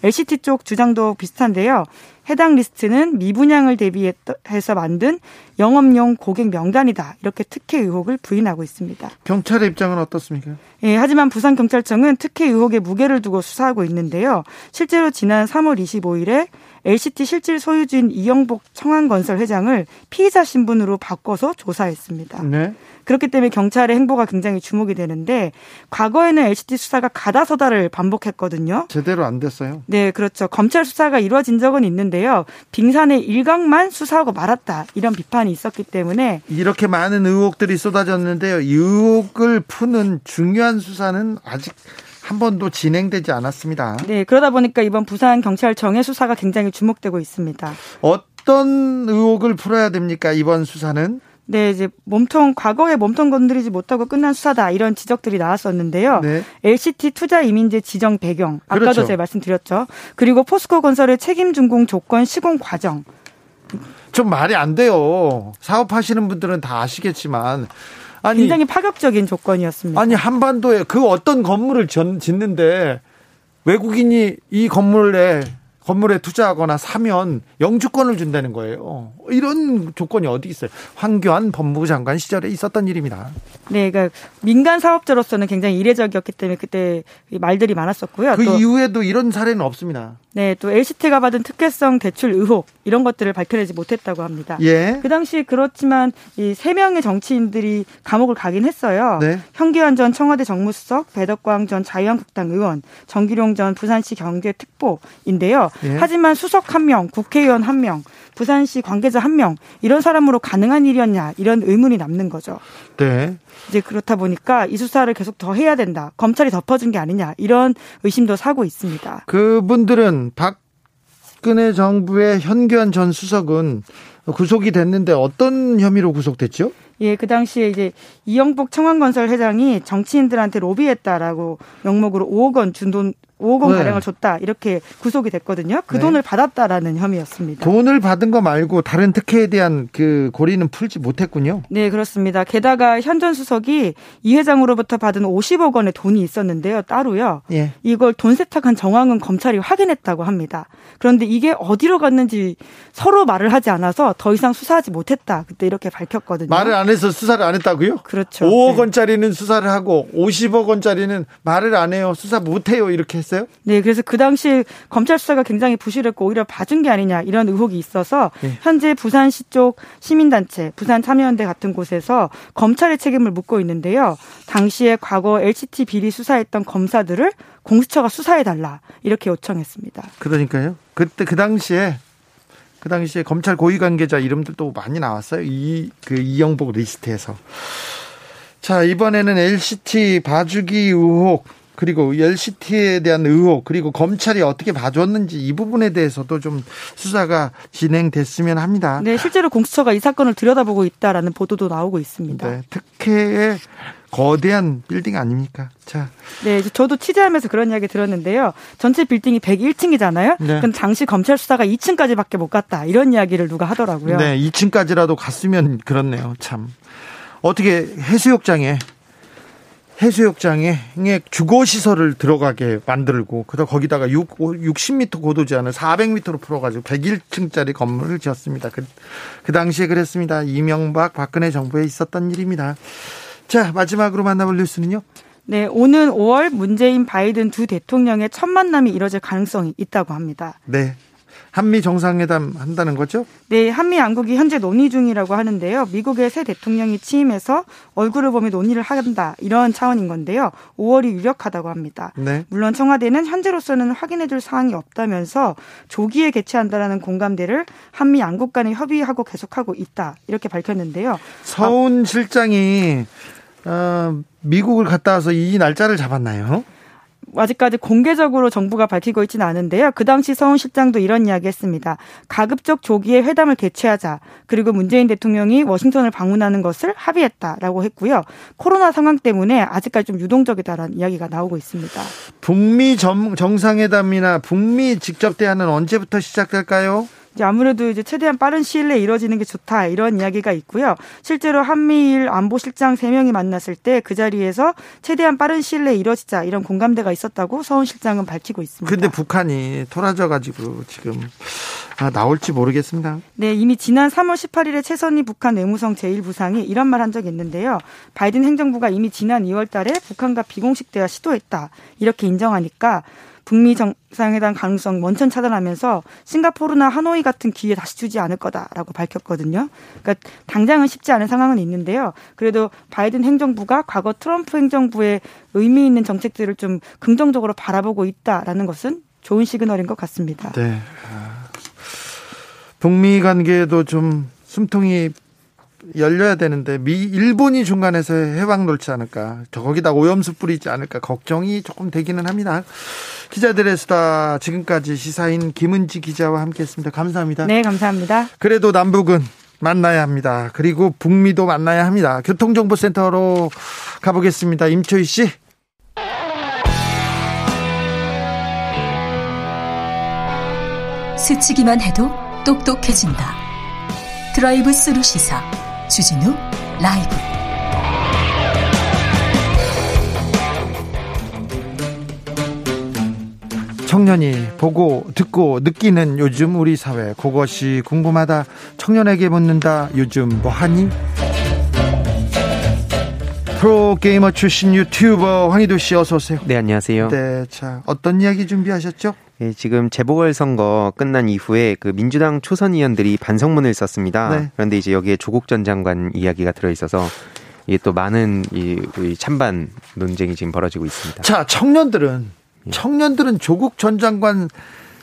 LCT 쪽 주장도 비슷한데요. 해당 리스트는 미분양을 대비해서 만든 영업용 고객 명단이다. 이렇게 특혜 의혹을 부인하고 있습니다. 경찰의 입장은 어떻습니까? 예, 하지만 부산경찰청은 특혜 의혹에 무게를 두고 수사하고 있는데요. 실제로 지난 3월 25일에 LCT 실질 소유주인 이영복 청안건설 회장을 피의자 신분으로 바꿔서 조사했습니다. 네. 그렇기 때문에 경찰의 행보가 굉장히 주목이 되는데 과거에는 LCT 수사가 가다서다를 반복했거든요. 제대로 안 됐어요. 네, 그렇죠. 검찰 수사가 이루어진 적은 있는데요. 빙산의 일각만 수사하고 말았다. 이런 비판이 있었기 때문에 이렇게 많은 의혹들이 쏟아졌는데요. 이 의혹을 푸는 중요한 수사는 아직 한 번도 진행되지 않았습니다. 네, 그러다 보니까 이번 부산 경찰청의 수사가 굉장히 주목되고 있습니다. 어떤 의혹을 풀어야 됩니까? 이번 수사는? 네, 이제 몸통 과거에 몸통 건드리지 못하고 끝난 수사다 이런 지적들이 나왔었는데요. 네. LCT 투자 이민제 지정 배경 아까도 그렇죠. 제가 말씀드렸죠. 그리고 포스코 건설의 책임 준공 조건 시공 과정. 좀 말이 안 돼요. 사업하시는 분들은 다 아시겠지만 아니, 굉장히 파격적인 조건이었습니다. 아니 한반도에 그 어떤 건물을 짓는데 외국인이 이 건물에 건물에 투자하거나 사면 영주권을 준다는 거예요. 이런 조건이 어디 있어요? 황교안 법무부 장관 시절에 있었던 일입니다. 네, 그러니까 민간 사업자로서는 굉장히 이례적이었기 때문에 그때 말들이 많았었고요. 그 이후에도 이런 사례는 없습니다. 네, 또 LCT가 받은 특혜성 대출 의혹 이런 것들을 밝혀내지 못했다고 합니다. 예. 그 당시 그렇지만 이 세 명의 정치인들이 감옥을 가긴 했어요. 네. 현기환 전 청와대 정무수석, 배덕광 전 자유한국당 의원, 정기룡 전 부산시 경제특보인데요. 예. 하지만 수석 한 명, 국회의원 한 명, 부산시 관계자 한 명 이런 사람으로 가능한 일이었냐 이런 의문이 남는 거죠. 네. 이제 그렇다 보니까 이 수사를 계속 더 해야 된다. 검찰이 덮어준 게 아니냐 이런 의심도 사고 있습니다. 그분들은 박근혜 정부의 현교안 전 수석은 구속이 됐는데 어떤 혐의로 구속됐죠? 예, 그 당시에 이제 이영복 청와건설 회장이 정치인들한테 로비했다라고 명목으로 5억 원 준 돈 5억 원 네. 가량을 줬다 이렇게 구속이 됐거든요. 그 네. 돈을 받았다라는 혐의였습니다. 돈을 받은 거 말고 다른 특혜에 대한 그 고리는 풀지 못했군요. 네, 그렇습니다. 게다가 현 전 수석이 이 회장으로부터 받은 50억 원의 돈이 있었는데요. 따로요. 예. 이걸 돈 세탁한 정황은 검찰이 확인했다고 합니다. 그런데 이게 어디로 갔는지 서로 말을 하지 않아서 더 이상 수사하지 못했다. 그때 이렇게 밝혔거든요. 말을 안 해서 수사를 안 했다고요? 그렇죠. 5억 네. 원짜리는 수사를 하고 50억 원짜리는 말을 안 해요. 수사 못 해요. 이렇게 했어요? 네, 그래서 그 당시 검찰 수사가 굉장히 부실했고 오히려 봐준 게 아니냐 이런 의혹이 있어서 네. 현재 부산시 쪽 시민단체, 부산 참여연대 같은 곳에서 검찰의 책임을 묻고 있는데요. 당시에 과거 LCT 비리 수사했던 검사들을 공수처가 수사해 달라 이렇게 요청했습니다. 그러니까요. 그때 그 당시에 그 당시에 검찰 고위 관계자 이름들도 많이 나왔어요. 이 그 이영복 리스트에서. 자, 이번에는 LCT 봐주기 의혹 그리고 LCT에 대한 의혹 그리고 검찰이 어떻게 봐줬는지 이 부분에 대해서도 좀 수사가 진행됐으면 합니다. 네, 실제로 공수처가 이 사건을 들여다보고 있다라는 보도도 나오고 있습니다. 네, 특혜의 거대한 빌딩 아닙니까? 자. 네, 저도 취재하면서 그런 이야기 들었는데요. 전체 빌딩이 101층이잖아요. 네. 그럼 당시 검찰 수사가 2층까지밖에 못 갔다. 이런 이야기를 누가 하더라고요. 네, 2층까지라도 갔으면 그렇네요. 참. 어떻게 해수욕장에 해수욕장에 주거 시설을 들어가게 만들고 그다 거기다가 6 60m 고도 제한을 400m로 풀어가지고 101층짜리 건물을 지었습니다. 그, 그 당시에 그랬습니다. 이명박 박근혜 정부에 있었던 일입니다. 자, 마지막으로 만나볼 뉴스는요? 네, 오는 5월 문재인 바이든 두 대통령의 첫 만남이 이뤄질 가능성이 있다고 합니다. 네. 한미 정상회담 한다는 거죠? 네, 한미 양국이 현재 논의 중이라고 하는데요. 미국의 새 대통령이 취임해서 얼굴을 보며 논의를 한다 이런 차원인 건데요. 5월이 유력하다고 합니다. 네. 물론 청와대는 현재로서는 확인해줄 사항이 없다면서 조기에 개최한다라는 공감대를 한미 양국 간에 협의하고 계속하고 있다 이렇게 밝혔는데요. 서훈 실장이 어, 미국을 갔다 와서 이 날짜를 잡았나요? 아직까지 공개적으로 정부가 밝히고 있지는 않은데요. 그 당시 서훈 실장도 이런 이야기 했습니다. 가급적 조기에 회담을 개최하자. 그리고 문재인 대통령이 워싱턴을 방문하는 것을 합의했다라고 했고요. 코로나 상황 때문에 아직까지 좀 유동적이다라는 이야기가 나오고 있습니다. 북미 정상회담이나 북미 직접 대화는 언제부터 시작될까요? 이제 아무래도 이제 최대한 빠른 시일 내에 이뤄지는 게 좋다 이런 이야기가 있고요. 실제로 한미일 안보실장 3명이 만났을 때 그 자리에서 최대한 빠른 시일 내에 이뤄지자 이런 공감대가 있었다고 서훈 실장은 밝히고 있습니다. 근데 북한이 토라져 가지고 지금 아, 나올지 모르겠습니다. 네, 이미 지난 3월 18일에 최선희 북한 외무성 제1부상이 이런 말 한 적이 있는데요. 바이든 행정부가 이미 지난 2월 달에 북한과 비공식 대화 시도했다. 이렇게 인정하니까 북미 정상회담 가능성 원천 차단하면서 싱가포르나 하노이 같은 기회 다시 주지 않을 거다라고 밝혔거든요. 그러니까 당장은 쉽지 않은 상황은 있는데요. 그래도 바이든 행정부가 과거 트럼프 행정부의 의미 있는 정책들을 좀 긍정적으로 바라보고 있다라는 것은 좋은 시그널인 것 같습니다. 네. 아, 북미 관계도 좀 숨통이 열려야 되는데 미 일본이 중간에서 해방 놓지 않을까 거기다 오염수 뿌리지 않을까 걱정이 조금 되기는 합니다. 기자들의 수다 지금까지 시사인 김은지 기자와 함께했습니다. 감사합니다. 네, 감사합니다. 그래도 남북은 만나야 합니다. 그리고 북미도 만나야 합니다. 교통정보센터로 가보겠습니다. 임초희 씨. 스치기만 해도 똑똑해진다. 드라이브 스루 시사 주진우 라이브. 청년이 보고 듣고 느끼는 요즘 우리 사회. 그것이 궁금하다. 청년에게 묻는다. 요즘 뭐하니? 프로게이머 출신 유튜버 황희도 씨 어서 오세요. 네 안녕하세요. 네 자 어떤 이야기 준비하셨죠 네, 지금 재보궐선거 끝난 이후에 그 민주당 초선 의원들이 반성문을 썼습니다. 네. 그런데 이제 여기에 조국 전 장관 이야기가 들어 있어서 이게 또 많은 이, 이 찬반 논쟁이 지금 벌어지고 있습니다. 자, 청년들은 예. 청년들은 조국 전 장관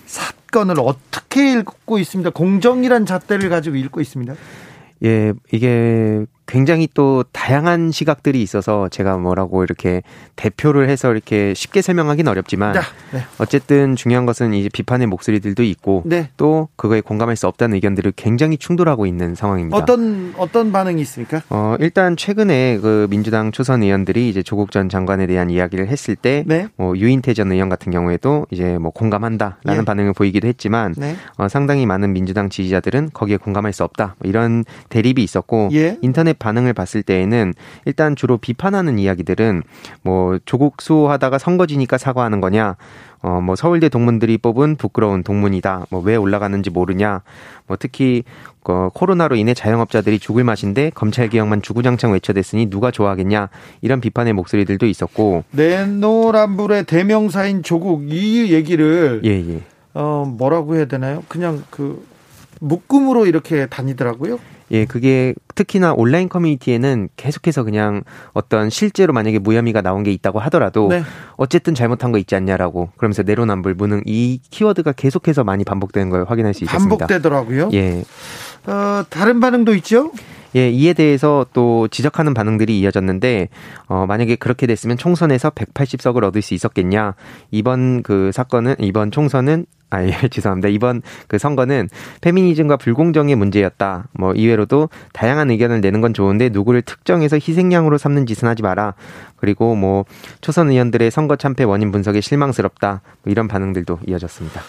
사건을 어떻게 읽고 있습니다. 공정이란 잣대를 가지고 읽고 있습니다. 예, 이게 굉장히 또 다양한 시각들이 있어서 제가 뭐라고 이렇게 대표를 해서 이렇게 쉽게 설명하기는 어렵지만 네. 어쨌든 중요한 것은 이제 비판의 목소리들도 있고 네. 또 그거에 공감할 수 없다는 의견들을 굉장히 충돌하고 있는 상황입니다. 어떤 어떤 반응이 있습니까? 어 일단 최근에 그 민주당 초선 의원들이 이제 조국 전 장관에 대한 이야기를 했을 때 네. 뭐 유인태 전 의원 같은 경우에도 이제 뭐 공감한다라는 예. 반응을 보이기도 했지만 네. 어, 상당히 많은 민주당 지지자들은 거기에 공감할 수 없다 뭐 이런 대립이 있었고 예. 인터넷 반응을 봤을 때에는 일단 주로 비판하는 이야기들은 뭐 조국 수호하다가 선거지니까 사과하는 거냐, 어, 뭐 서울대 동문들이 뽑은 부끄러운 동문이다. 뭐 왜 올라가는지 모르냐. 뭐 특히 어, 코로나로 인해 자영업자들이 죽을 맛인데 검찰 개혁만 주구장창 외쳐댔으니 누가 좋아하겠냐. 이런 비판의 목소리들도 있었고. 내노란불의 대명사인 조국 이 얘기를 예, 예. 어, 뭐라고 해야 되나요? 그냥 그 묶음으로 이렇게 다니더라고요. 예, 그게 특히나 온라인 커뮤니티에는 계속해서 그냥 어떤 실제로 만약에 무혐의가 나온 게 있다고 하더라도 네. 어쨌든 잘못한 거 있지 않냐라고 그러면서 내로남불 무능 이 키워드가 계속해서 많이 반복되는 걸 확인할 수 있었습니다. 반복되더라고요. 예. 어, 다른 반응도 있죠? 예, 이에 대해서 또 지적하는 반응들이 이어졌는데 어 만약에 그렇게 됐으면 총선에서 180석을 얻을 수 있었겠냐? 이번 그 사건은 이번 총선은 아, 예, [LAUGHS] 죄송합니다. 이번 그 선거는 페미니즘과 불공정의 문제였다. 뭐, 이외로도 다양한 의견을 내는 건 좋은데 누구를 특정해서 희생양으로 삼는 짓은 하지 마라. 그리고 뭐, 초선 의원들의 선거 참패 원인 분석에 실망스럽다. 뭐 이런 반응들도 이어졌습니다.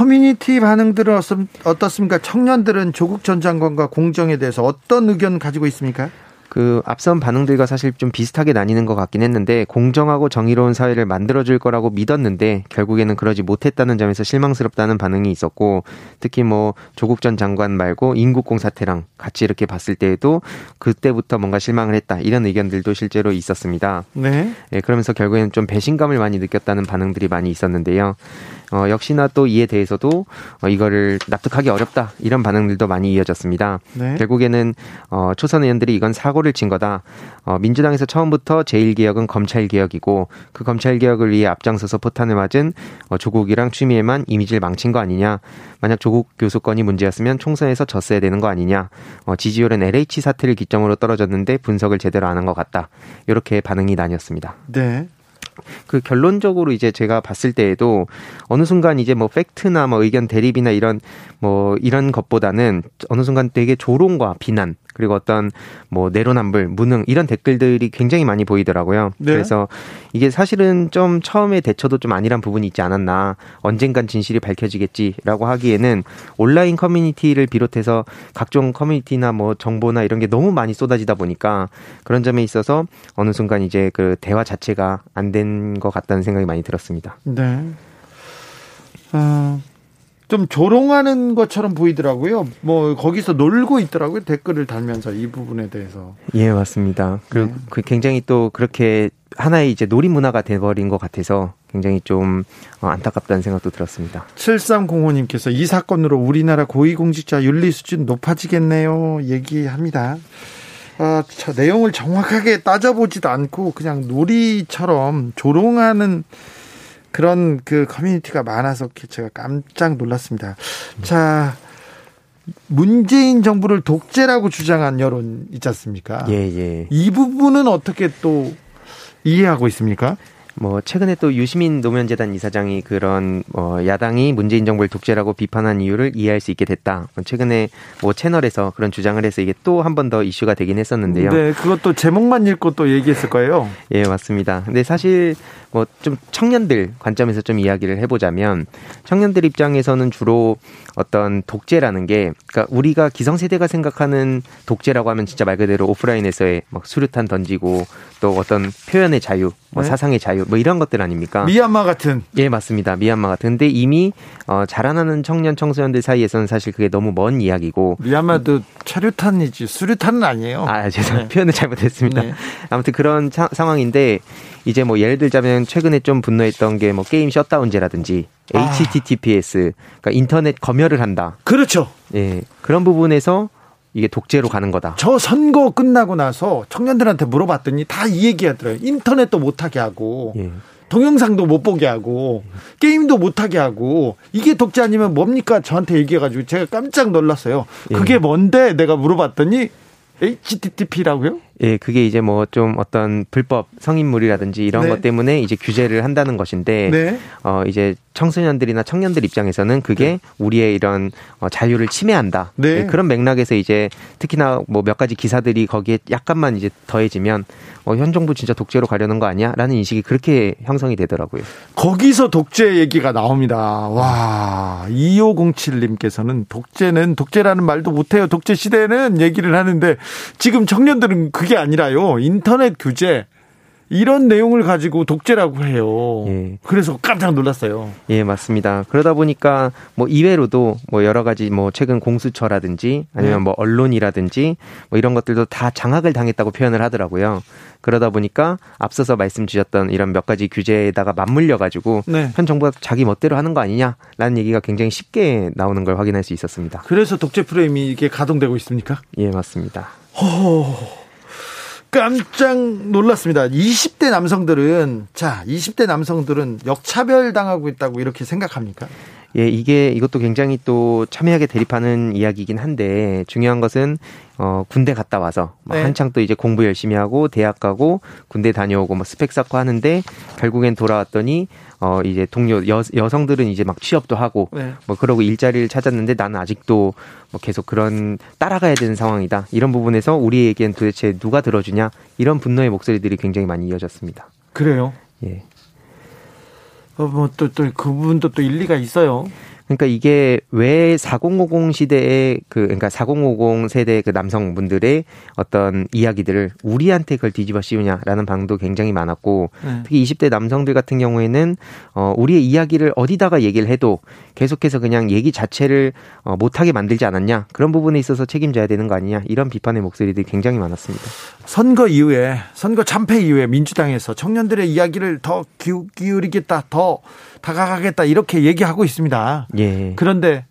커뮤니티 반응들은 어떻습니까? 청년들은 조국 전 장관과 공정에 대해서 어떤 의견 가지고 있습니까? 그 앞선 반응들과 사실 좀 비슷하게 나뉘는 것 같긴 했는데 공정하고 정의로운 사회를 만들어줄 거라고 믿었는데 결국에는 그러지 못했다는 점에서 실망스럽다는 반응이 있었고 특히 뭐 조국 전 장관 말고 인국공 사태랑 같이 이렇게 봤을 때에도 그때부터 뭔가 실망을 했다 이런 의견들도 실제로 있었습니다. 네. 네 그러면서 결국에는 좀 배신감을 많이 느꼈다는 반응들이 많이 있었는데요. 어, 역시나 또 이에 대해서도 어, 이거를 납득하기 어렵다 이런 반응들도 많이 이어졌습니다. 네. 결국에는 어, 초선 의원들이 이건 사고를 친 거다. 어, 민주당에서 처음부터 제1개혁은 검찰개혁이고 그 검찰개혁을 위해 앞장서서 포탄을 맞은 어, 조국이랑 추미애만 이미지를 망친 거 아니냐. 만약 조국 교수권이 문제였으면 총선에서 졌어야 되는 거 아니냐. 어, 지지율은 LH 사태를 기점으로 떨어졌는데 분석을 제대로 안 한 것 같다. 이렇게 반응이 나뉘었습니다. 네. 그 결론적으로 이제 제가 봤을 때에도 어느 순간 이제 뭐 팩트나 뭐 의견 대립이나 이런 뭐 이런 것보다는 어느 순간 되게 조롱과 비난 그리고 어떤 뭐 내로남불, 무능 이런 댓글들이 굉장히 많이 보이더라고요. 네. 그래서 이게 사실은 좀 처음에 대처도 좀 아니란 부분이 있지 않았나. 언젠간 진실이 밝혀지겠지라고 하기에는 온라인 커뮤니티를 비롯해서 각종 커뮤니티나 뭐 정보나 이런 게 너무 많이 쏟아지다 보니까 그런 점에 있어서 어느 순간 이제 그 대화 자체가 안 된 것 같다는 생각이 많이 들었습니다. 네. 어, 좀 조롱하는 것처럼 보이더라고요. 뭐 거기서 놀고 있더라고요. 댓글을 달면서 이 부분에 대해서. 예, 맞습니다. 그리고 네. 그 굉장히 또 그렇게 하나의 이제 놀이 문화가 돼버린 것 같아서 굉장히 좀 어, 안타깝다는 생각도 들었습니다. 7305님께서 이 사건으로 우리나라 고위공직자 윤리 수준 높아지겠네요. 얘기합니다. 아, 저 내용을 정확하게 따져보지도 않고 그냥 놀이처럼 조롱하는 그런 그 커뮤니티가 많아서 제가 깜짝 놀랐습니다. 자, 문재인 정부를 독재라고 주장한 여론 있지 않습니까? 예, 예. 이 부분은 어떻게 또 이해하고 있습니까? 뭐 최근에 또 유시민 노무현재단 이사장이 그런 뭐 야당이 문재인 정부를 독재라고 비판한 이유를 이해할 수 있게 됐다. 최근에 뭐 채널에서 그런 주장을 해서 이게 또 한 번 더 이슈가 되긴 했었는데요. 네, 그것도 제목만 읽고 또 얘기했을 거예요. 예, 맞습니다. 근데 사실 뭐 좀 청년들 관점에서 좀 이야기를 해보자면 청년들 입장에서는 주로 어떤 독재라는 게 그러니까 우리가 기성세대가 생각하는 독재라고 하면 진짜 말 그대로 오프라인에서의 막 수류탄 던지고 또 어떤 표현의 자유, 뭐 네. 사상의 자유, 뭐 이런 것들 아닙니까? 미얀마 같은. 예, 맞습니다. 미얀마 같은. 근데 이미 어, 자라나는 청년 청소년들 사이에서는 사실 그게 너무 먼 이야기고. 미얀마도 차류탄이지 수류탄은 아니에요. 아, 죄송합니다. 네. 표현을 잘못했습니다. 네. 아무튼 그런 차, 상황인데 이제 뭐 예를 들자면 최근에 좀 분노했던 게 뭐 게임 셧다운제라든지 아. HTTPS, 그러니까 인터넷 검열을 한다. 그렇죠. 예, 그런 부분에서 이게 독재로 가는 거다. 저 선거 끝나고 나서 청년들한테 물어봤더니 다 이 얘기 하더라고요. 인터넷도 못하게 하고, 예. 동영상도 못 보게 하고, 게임도 못하게 하고, 이게 독재 아니면 뭡니까? 저한테 얘기해가지고 제가 깜짝 놀랐어요. 예. 그게 뭔데? 내가 물어봤더니 HTTP라고요? 예, 그게 이제 뭐 좀 어떤 불법 성인물이라든지 이런 네. 것 때문에 이제 규제를 한다는 것인데, 네. 어, 이제 청소년들이나 청년들 입장에서는 그게 네. 우리의 이런 어, 자유를 침해한다. 네. 예, 그런 맥락에서 이제 특히나 뭐 몇 가지 기사들이 거기에 약간만 이제 더해지면 어, 현 정부 진짜 독재로 가려는 거 아니야? 라는 인식이 그렇게 형성이 되더라고요. 거기서 독재 얘기가 나옵니다. 와, 2507님께서는 독재는 독재라는 말도 못해요. 독재 시대는 얘기를 하는데 지금 청년들은 그게 아니라요. 인터넷 규제, 이런 내용을 가지고 독재라고 해요. 예. 그래서 깜짝 놀랐어요. 예, 맞습니다. 그러다 보니까 뭐 이외로도 뭐 여러 가지 뭐 최근 공수처라든지 아니면 네. 뭐 언론이라든지 뭐 이런 것들도 다 장악을 당했다고 표현을 하더라고요. 그러다 보니까 앞서서 말씀 주셨던 이런 몇 가지 규제에다가 맞물려 가지고 네. 현 정부가 자기 멋대로 하는 거 아니냐라는 얘기가 굉장히 쉽게 나오는 걸 확인할 수 있었습니다. 그래서 독재 프레임이 이게 가동되고 있습니까? 예, 맞습니다. 허... 깜짝 놀랐습니다. 20대 남성들은 자, 20대 남성들은 역차별 당하고 있다고 이렇게 생각합니까? 예, 이게 이것도 굉장히 또 첨예하게 대립하는 이야기이긴 한데 중요한 것은 어 군대 갔다 와서 네. 한창 또 이제 공부 열심히 하고 대학 가고 군대 다녀오고 뭐 스펙 쌓고 하는데 결국엔 돌아왔더니 어 이제 동료 여, 여성들은 이제 막 취업도 하고 네. 뭐 그러고 일자리를 찾았는데 나는 아직도 뭐 계속 그런 따라가야 되는 상황이다. 이런 부분에서 우리에겐 도대체 누가 들어주냐 이런 분노의 목소리들이 굉장히 많이 이어졌습니다. 그래요? 예. 어, 뭐, 또, 또, 그 부분도 또 일리가 있어요. 그러니까 이게 왜 4050 시대의 그 그러니까 4050 세대 그 남성분들의 어떤 이야기들을 우리한테 그걸 뒤집어 씌우냐라는 방도 굉장히 많았고 네. 특히 20대 남성들 같은 경우에는 어 우리의 이야기를 어디다가 얘기를 해도 계속해서 그냥 얘기 자체를 어 못하게 만들지 않았냐 그런 부분에 있어서 책임져야 되는 거 아니냐 이런 비판의 목소리들이 굉장히 많았습니다. 선거 이후에 선거 참패 이후에 민주당에서 청년들의 이야기를 더 기울이겠다 더 다가가겠다 이렇게 얘기하고 있습니다. 예. 그런데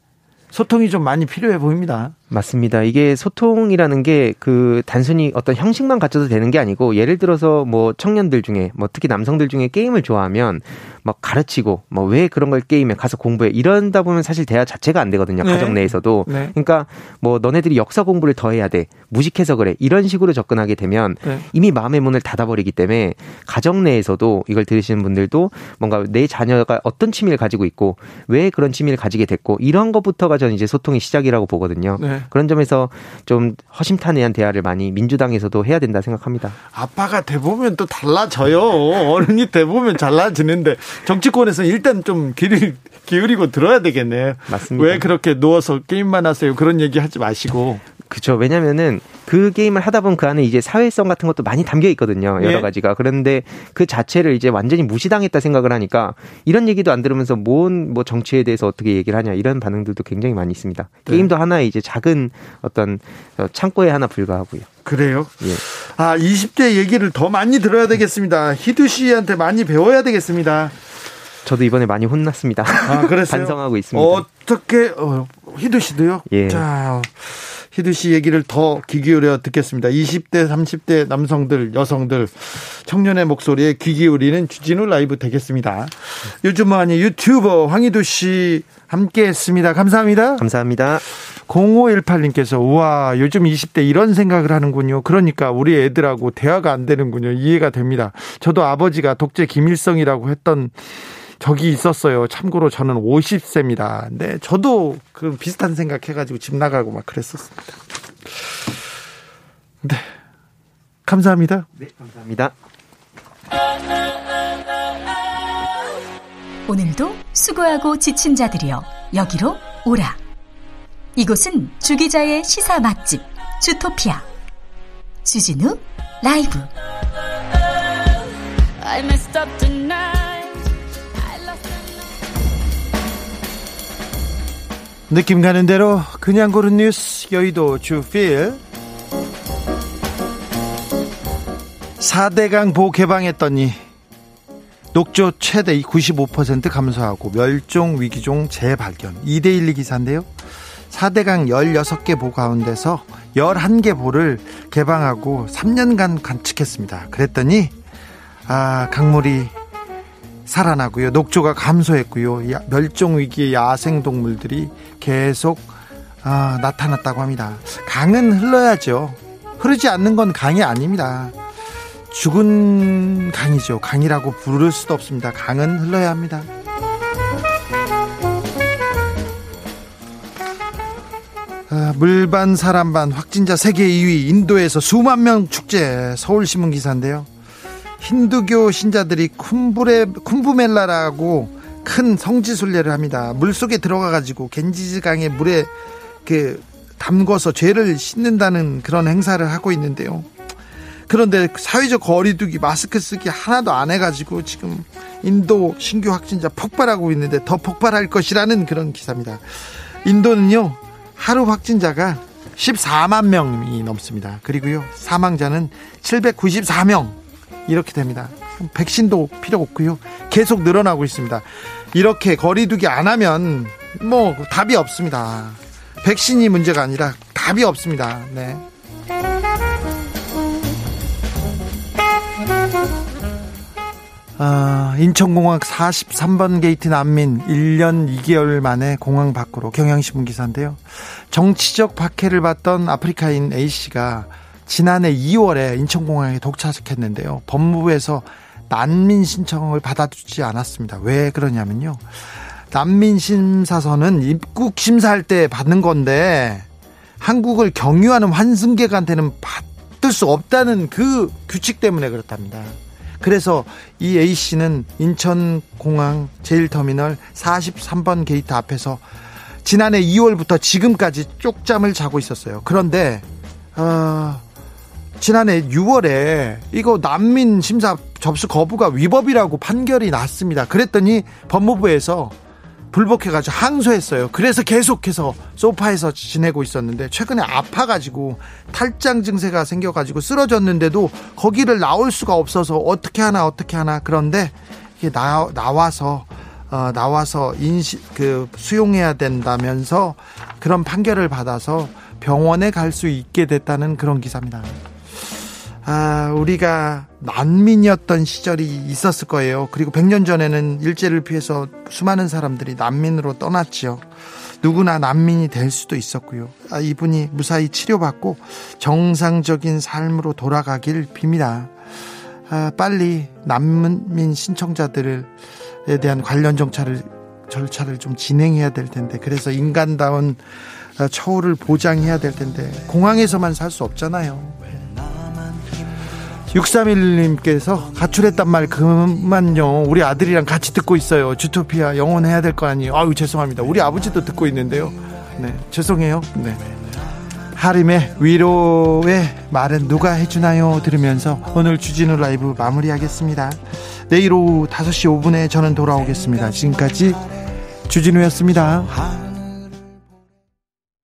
소통이 좀 많이 필요해 보입니다. 맞습니다. 이게 소통이라는 게 그 단순히 어떤 형식만 갖춰도 되는 게 아니고 예를 들어서 뭐 청년들 중에 뭐 특히 남성들 중에 게임을 좋아하면 막 가르치고 뭐 왜 그런 걸 게임에 가서 공부해 이런다 보면 사실 대화 자체가 안 되거든요. 네. 가정 내에서도. 네. 그러니까 뭐 너네들이 역사 공부를 더 해야 돼. 무식해서 그래. 이런 식으로 접근하게 되면 네. 이미 마음의 문을 닫아버리기 때문에 가정 내에서도 이걸 들으시는 분들도 뭔가 내 자녀가 어떤 취미를 가지고 있고 왜 그런 취미를 가지게 됐고 이런 것부터가 저는 이제 소통의 시작이라고 보거든요. 네. 그런 점에서 좀 허심탄회한 대화를 많이 민주당에서도 해야 된다 생각합니다. 아빠가 돼 보면 또 달라져요. 어른이 돼 보면 달라지는데 정치권에서는 일단 좀 귀를 기울이고 들어야 되겠네요. 맞습니다. 왜 그렇게 누워서 게임만 하세요? 그런 얘기 하지 마시고. 그렇죠. 왜냐면은 그 게임을 하다 보면 그 안에 이제 사회성 같은 것도 많이 담겨 있거든요. 여러 예. 가지가. 그런데 그 자체를 이제 완전히 무시당했다 생각을 하니까 이런 얘기도 안 들으면서 뭔 뭐 정치에 대해서 어떻게 얘기를 하냐 이런 반응들도 굉장히 많이 있습니다. 네. 게임도 하나의 이제 작은 어떤 창고에 하나 불과하고요. 그래요? 예. 아, 20대 얘기를 더 많이 들어야 되겠습니다. 히두 씨한테 많이 배워야 되겠습니다. 저도 이번에 많이 혼났습니다. 아, 그랬어요? [LAUGHS] 반성하고 있습니다. 어떻게 어, 희두 씨도요? 예. 자, 희두 씨 얘기를 더 귀 기울여 듣겠습니다. 20대, 30대 남성들, 여성들, 청년의 목소리에 귀 기울이는 주진우 라이브 되겠습니다. 요즘 많이 유튜버 황희두 씨 함께 했습니다. 감사합니다. 감사합니다. 0518님께서 우와 요즘 20대 이런 생각을 하는군요. 그러니까 우리 애들하고 대화가 안 되는군요. 이해가 됩니다. 저도 아버지가 독재 김일성이라고 했던 적이 있었어요. 참고로 저는 50세입니다. 네, 저도 그 비슷한 생각 해가지고 집 나가고 막 그랬었습니다. 네. 감사합니다. 네, 감사합니다. 오늘도 수고하고 지친 자들이여 여기로 오라. 이곳은 주기자의 시사 맛집 주토피아 주진우 라이브 느낌 가는 대로 그냥 고른 뉴스 여의도 주필. 4대강 보 개방했더니 녹조 최대 95% 감소하고 멸종 위기종 재발견. 2대1 기사인데요. 4대강 16개 보 가운데서 11개 보를 개방하고 3년간 관측했습니다. 그랬더니 아 강물이 살아나고요. 녹조가 감소했고요. 멸종 위기의 야생 동물들이 계속 아, 나타났다고 합니다. 강은 흘러야죠. 흐르지 않는 건 강이 아닙니다. 죽은 강이죠. 강이라고 부를 수도 없습니다. 강은 흘러야 합니다. 아, 물반 사람반 확진자 세계 2위 인도에서 수만 명 축제 서울신문 기사인데요. 힌두교 신자들이 쿰브레 쿰브멜라라고 큰 성지 순례를 합니다. 물 속에 들어가 가지고 겐지즈강의 물에 그 담궈서 죄를 씻는다는 그런 행사를 하고 있는데요. 그런데 사회적 거리두기 마스크 쓰기 하나도 안 해가지고 지금 인도 신규 확진자 폭발하고 있는데 더 폭발할 것이라는 그런 기사입니다. 인도는요 하루 확진자가 14만 명이 넘습니다. 그리고요 사망자는 794명. 이렇게 됩니다. 백신도 필요 없고요. 계속 늘어나고 있습니다. 이렇게 거리두기 안 하면 뭐 답이 없습니다. 백신이 문제가 아니라 답이 없습니다. 네. 아, 인천공항 43번 게이트 난민 1년 2개월 만에 공항 밖으로 경향신문 기사인데요. 정치적 박해를 받던 아프리카인 A씨가 지난해 2월에 인천공항에 도착했는데요. 법무부에서 난민 신청을 받아주지 않았습니다. 왜 그러냐면요. 난민 심사서는 입국 심사할 때 받는 건데 한국을 경유하는 환승객한테는 받을 수 없다는 그 규칙 때문에 그렇답니다. 그래서 이 A 씨는 인천공항 제일터미널 43번 게이트 앞에서 지난해 2월부터 지금까지 쪽잠을 자고 있었어요. 그런데 어, 지난해 6월에 이거 난민 심사 접수 거부가 위법이라고 판결이 났습니다. 그랬더니 법무부에서 불복해가지고 항소했어요. 그래서 계속해서 소파에서 지내고 있었는데 최근에 아파가지고 탈장 증세가 생겨가지고 쓰러졌는데도 거기를 나올 수가 없어서 어떻게 하나 어떻게 하나 그런데 이게 나, 나와서 어, 나와서 인시 그 수용해야 된다면서 그런 판결을 받아서 병원에 갈 수 있게 됐다는 그런 기사입니다. 아, 우리가 난민이었던 시절이 있었을 거예요. 그리고 100년 전에는 일제를 피해서 수많은 사람들이 난민으로 떠났지요. 누구나 난민이 될 수도 있었고요. 아, 이분이 무사히 치료받고 정상적인 삶으로 돌아가길 빕니다. 아, 빨리 난민 신청자들에 대한 관련 정차를 절차를 좀 진행해야 될 텐데 그래서 인간다운 처우를 보장해야 될 텐데 공항에서만 살 수 없잖아요. 6311님께서 가출했단 말 그만요. 우리 아들이랑 같이 듣고 있어요. 주토피아 영원해야 될 거 아니에요. 아유 죄송합니다. 우리 아버지도 듣고 있는데요. 네 죄송해요. 네. 하림의 위로의 말은 누가 해주나요? 들으면서 오늘 주진우 라이브 마무리하겠습니다. 내일 오후 5시 5분에 저는 돌아오겠습니다. 지금까지 주진우였습니다.